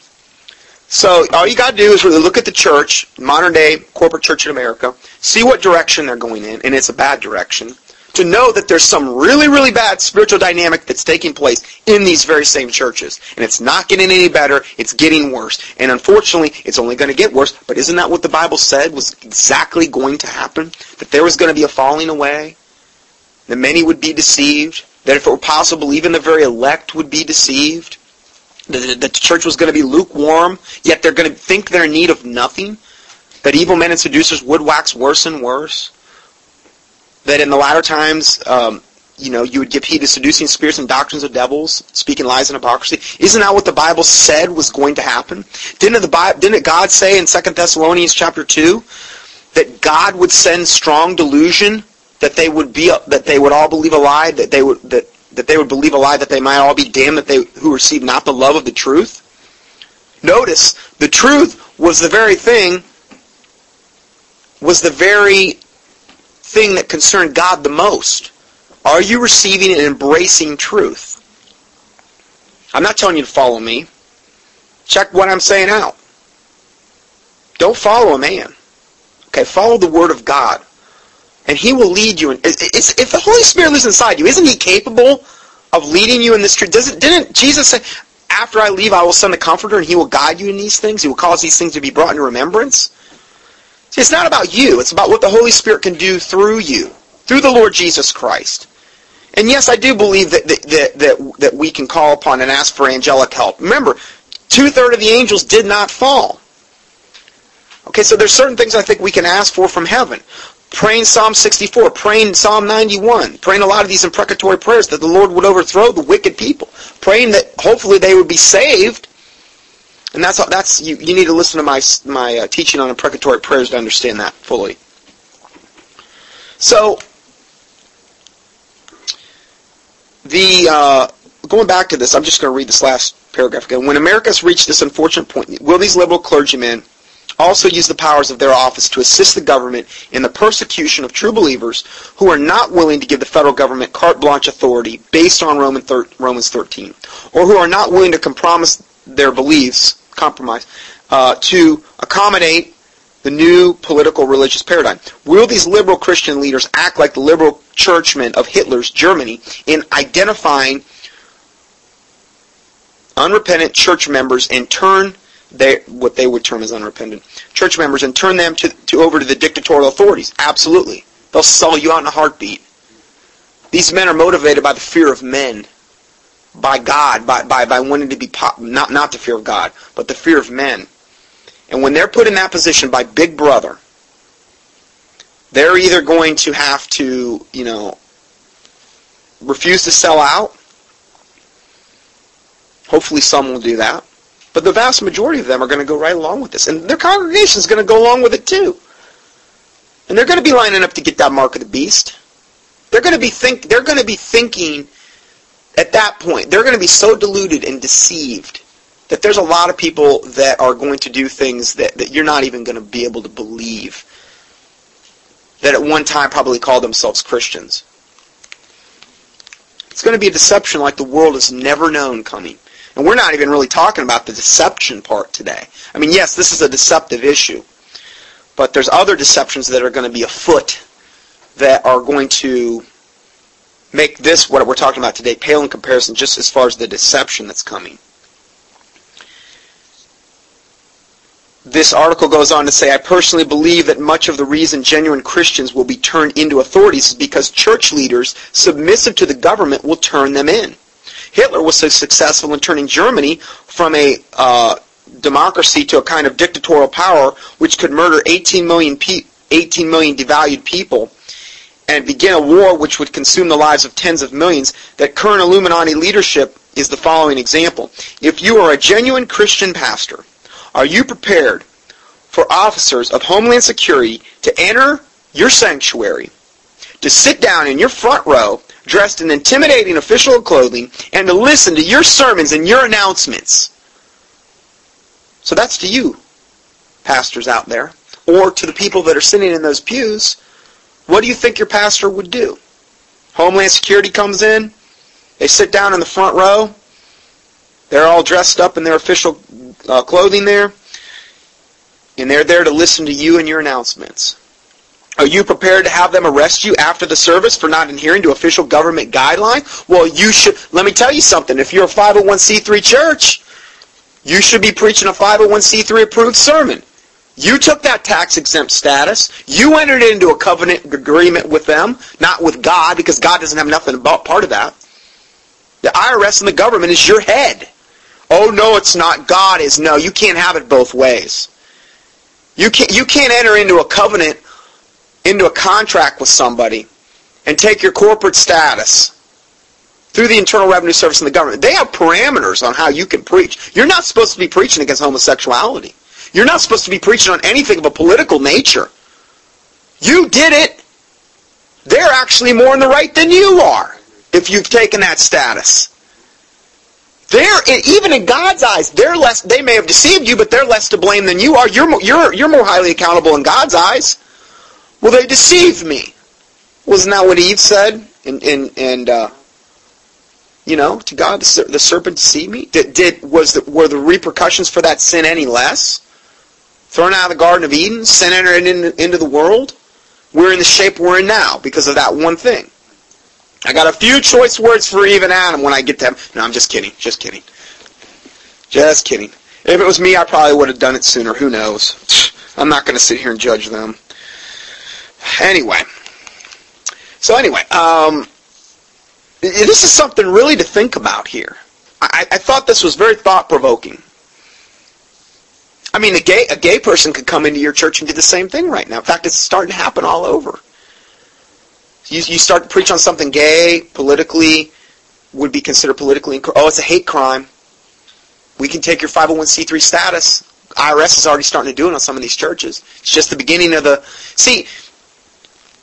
[SPEAKER 1] So all you got to do is really look at the church, modern day corporate church in America, see what direction they're going in, and it's a bad direction, to know that there's some really, really bad spiritual dynamic that's taking place in these very same churches. And it's not getting any better, it's getting worse. And unfortunately, it's only going to get worse. But isn't that what the Bible said was exactly going to happen? That there was going to be a falling away? That many would be deceived? That if it were possible, even the very elect would be deceived. That the church was going to be lukewarm, yet they're going to think they're in need of nothing. That evil men and seducers would wax worse and worse. That in the latter times, um, you know, you would give heed to seducing spirits and doctrines of devils, speaking lies and hypocrisy. Isn't that what the Bible said was going to happen? Didn't the didn't God say in 2 Thessalonians chapter 2 that God would send strong delusion that they would be that they would all believe a lie, that they would that that they would believe a lie, that they might all be damned, that they who receive not the love of the truth. Notice the truth was the very thing was the very thing that concerned God the most. Are you receiving and embracing truth? I'm not telling you to follow me. Check what I'm saying out. Don't follow a man. Okay, follow the Word of God and he will lead you. It's, if the Holy Spirit lives inside you, isn't he capable of leading you in this truth? Doesn't, didn't Jesus say, after I leave, I will send the Comforter, and he will guide you in these things? He will cause these things to be brought into remembrance? See, it's not about you. It's about what the Holy Spirit can do through you, through the Lord Jesus Christ. And yes, I do believe that, that, that, that, that we can call upon and ask for angelic help. Remember, two-thirds of the angels did not fall. Okay, so there's certain things I think we can ask for from heaven praying Psalm 64, praying Psalm 91, praying a lot of these imprecatory prayers that the Lord would overthrow the wicked people, praying that hopefully they would be saved. And that's that's you, you need to listen to my my uh, teaching on imprecatory prayers to understand that fully. So the uh, going back to this, I'm just going to read this last paragraph again. When America's reached this unfortunate point, will these liberal clergymen also use the powers of their office to assist the government in the persecution of true believers who are not willing to give the federal government carte blanche authority based on Romans 13, or who are not willing to compromise their beliefs, compromise, uh, to accommodate the new political religious paradigm. Will these liberal Christian leaders act like the liberal churchmen of Hitler's Germany in identifying unrepentant church members and turn they, what they would term as unrepentant church members and turn them to, to over to the dictatorial authorities. Absolutely. They'll sell you out in a heartbeat. These men are motivated by the fear of men, by God, by, by, by wanting to be, pop, not, not the fear of God, but the fear of men. And when they're put in that position by Big Brother, they're either going to have to, you know, refuse to sell out. Hopefully some will do that. But the vast majority of them are going to go right along with this. And their congregation is going to go along with it too. And they're going to be lining up to get that mark of the beast. They're going to be think they're going to be thinking at that point, they're going to be so deluded and deceived that there's a lot of people that are going to do things that, that you're not even going to be able to believe that at one time probably called themselves Christians. It's going to be a deception like the world has never known coming. And we're not even really talking about the deception part today. I mean, yes, this is a deceptive issue. But there's other deceptions that are going to be afoot that are going to make this, what we're talking about today, pale in comparison just as far as the deception that's coming. This article goes on to say, I personally believe that much of the reason genuine Christians will be turned into authorities is because church leaders submissive to the government will turn them in. Hitler was so successful in turning Germany from a uh, democracy to a kind of dictatorial power which could murder 18 million, pe- 18 million devalued people and begin a war which would consume the lives of tens of millions, that current Illuminati leadership is the following example. If you are a genuine Christian pastor, are you prepared for officers of Homeland Security to enter your sanctuary, to sit down in your front row, dressed in intimidating official clothing, and to listen to your sermons and your announcements? So that's to you, pastors out there, or to the people that are sitting in those pews. What do you think your pastor would do? Homeland Security comes in, they sit down in the front row, they're all dressed up in their official uh, clothing there, and they're there to listen to you and your announcements. Are you prepared to have them arrest you after the service for not adhering to official government guidelines? Well, you should. Let me tell you something. If you're a 501c3 church, you should be preaching a 501c3 approved sermon. You took that tax exempt status. You entered into a covenant agreement with them, not with God, because God doesn't have nothing about part of that. The IRS and the government is your head. Oh no, it's not. God is no. You can't have it both ways. You can't you can't enter into a covenant, into a contract with somebody, and take your corporate status through the Internal Revenue Service and the government. They have parameters on how you can preach. You're not supposed to be preaching against homosexuality. You're not supposed to be preaching on anything of a political nature. You did it. They're actually more in the right than you are if you've taken that status. They're even in God's eyes, they're less. They may have deceived you, but they're less to blame than you are. You're you're you're more highly accountable in God's eyes. Well, they deceived me. Wasn't that what Eve said? And and and uh, you know, to God, the, the serpent deceived me. Did, did was the, were the repercussions for that sin any less? Thrown out of the Garden of Eden, sin entered into, into the world. We're in the shape we're in now because of that one thing. I got a few choice words for Eve and Adam when I get to them. No, I'm just kidding. Just kidding. Just kidding. If it was me, I probably would have done it sooner. Who knows? I'm not going to sit here and judge them. Anyway. So anyway, um, this is something really to think about here. I, I thought this was very thought-provoking. I mean, a gay, a gay person could come into your church and do the same thing right now. In fact, it's starting to happen all over. You, you start to preach on something gay, politically, would be considered politically incorrect. Oh, it's a hate crime. We can take your 501c3 status. IRS is already starting to do it on some of these churches. It's just the beginning of the... See,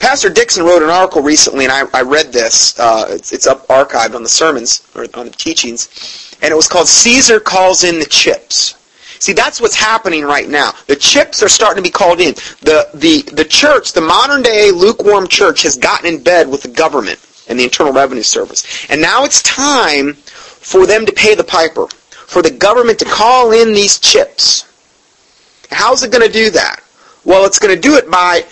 [SPEAKER 1] Pastor Dixon wrote an article recently, and I, I read this. Uh, it's, it's up archived on the sermons, or on the teachings, and it was called Caesar Calls in the Chips. See, that's what's happening right now. The chips are starting to be called in. The, the, the church, the modern day lukewarm church, has gotten in bed with the government and the Internal Revenue Service. And now it's time for them to pay the piper, for the government to call in these chips. How's it going to do that? Well, it's going to do it by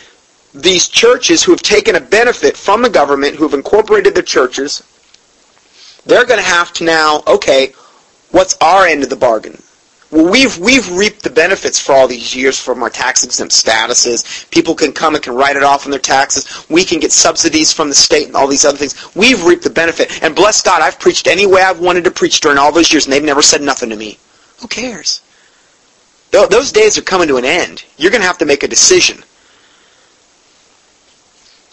[SPEAKER 1] these churches who have taken a benefit from the government, who have incorporated their churches. They're going to have to now, okay, what's our end of the bargain? Well, we've we've reaped the benefits for all these years from our tax exempt statuses. People can come and can write it off on their taxes. We can get subsidies from the state and all these other things. We've reaped the benefit. And bless God, I've preached any way I've wanted to preach during all those years, and they've never said nothing to me. Who cares? Those days are coming to an end. You're going to have to make a decision.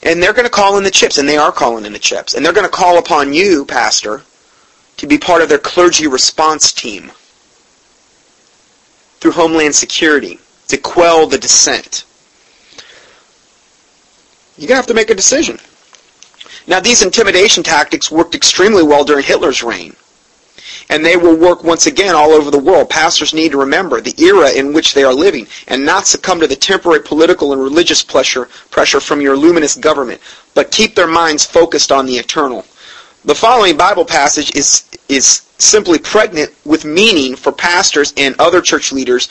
[SPEAKER 1] And they're going to call in the chips, and they are calling in the chips. And they're going to call upon you, pastor, to be part of their clergy response team through Homeland Security to quell the dissent. You're going to have to make a decision. Now, these intimidation tactics worked extremely well during Hitler's reign. And they will work once again all over the world. Pastors need to remember the era in which they are living and not succumb to the temporary political and religious pressure, pressure from your luminous government, but keep their minds focused on the eternal. The following Bible passage is, is simply pregnant with meaning for pastors and other church leaders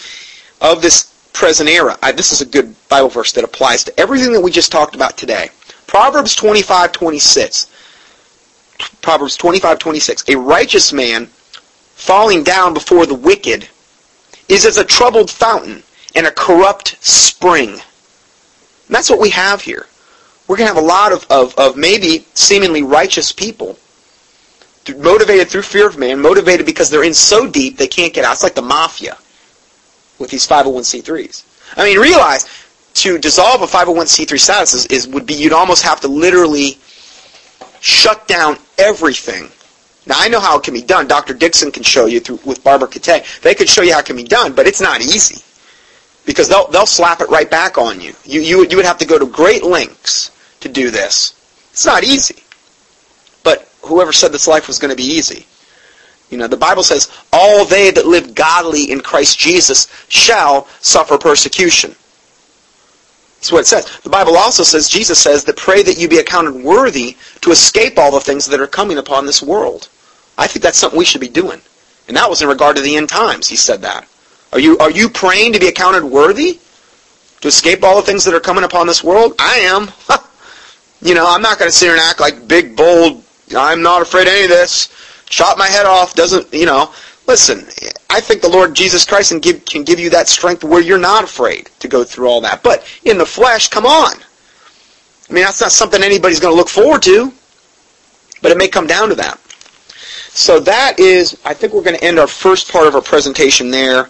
[SPEAKER 1] of this present era. I, this is a good Bible verse that applies to everything that we just talked about today. Proverbs 25, 26. Proverbs 25, 26. A righteous man falling down before the wicked is as a troubled fountain and a corrupt spring. And that's what we have here. We're going to have a lot of, of, of maybe seemingly righteous people motivated through fear of man, motivated because they're in so deep they can't get out. It's like the mafia with these 501c3s. I mean, realize to dissolve a 501c3 status is, is would be you'd almost have to literally shut down everything. Now I know how it can be done. Dr. Dixon can show you through with Barbara Kate. They could show you how it can be done, but it's not easy because they'll they'll slap it right back on you. You you you would have to go to great lengths to do this. It's not easy. But whoever said this life was going to be easy? You know, the Bible says, all they that live godly in Christ Jesus shall suffer persecution. That's what it says. The Bible also says, Jesus says, that pray that you be accounted worthy to escape all the things that are coming upon this world. I think that's something we should be doing. And that was in regard to the end times, he said that. Are you, are you praying to be accounted worthy to escape all the things that are coming upon this world? I am. you know, I'm not going to sit here and act like big, bold, I'm not afraid of any of this. Chop my head off doesn't, you know. Listen, I think the Lord Jesus Christ can give, can give you that strength where you're not afraid to go through all that. But in the flesh, come on. I mean, that's not something anybody's going to look forward to. But it may come down to that. So that is, I think we're going to end our first part of our presentation there.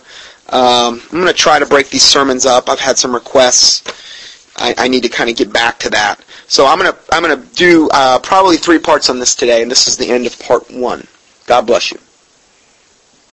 [SPEAKER 1] Um, I'm going to try to break these sermons up. I've had some requests. I, I need to kind of get back to that. So I'm going to I'm going to do uh, probably three parts on this today, and this is the end of part one. God bless you.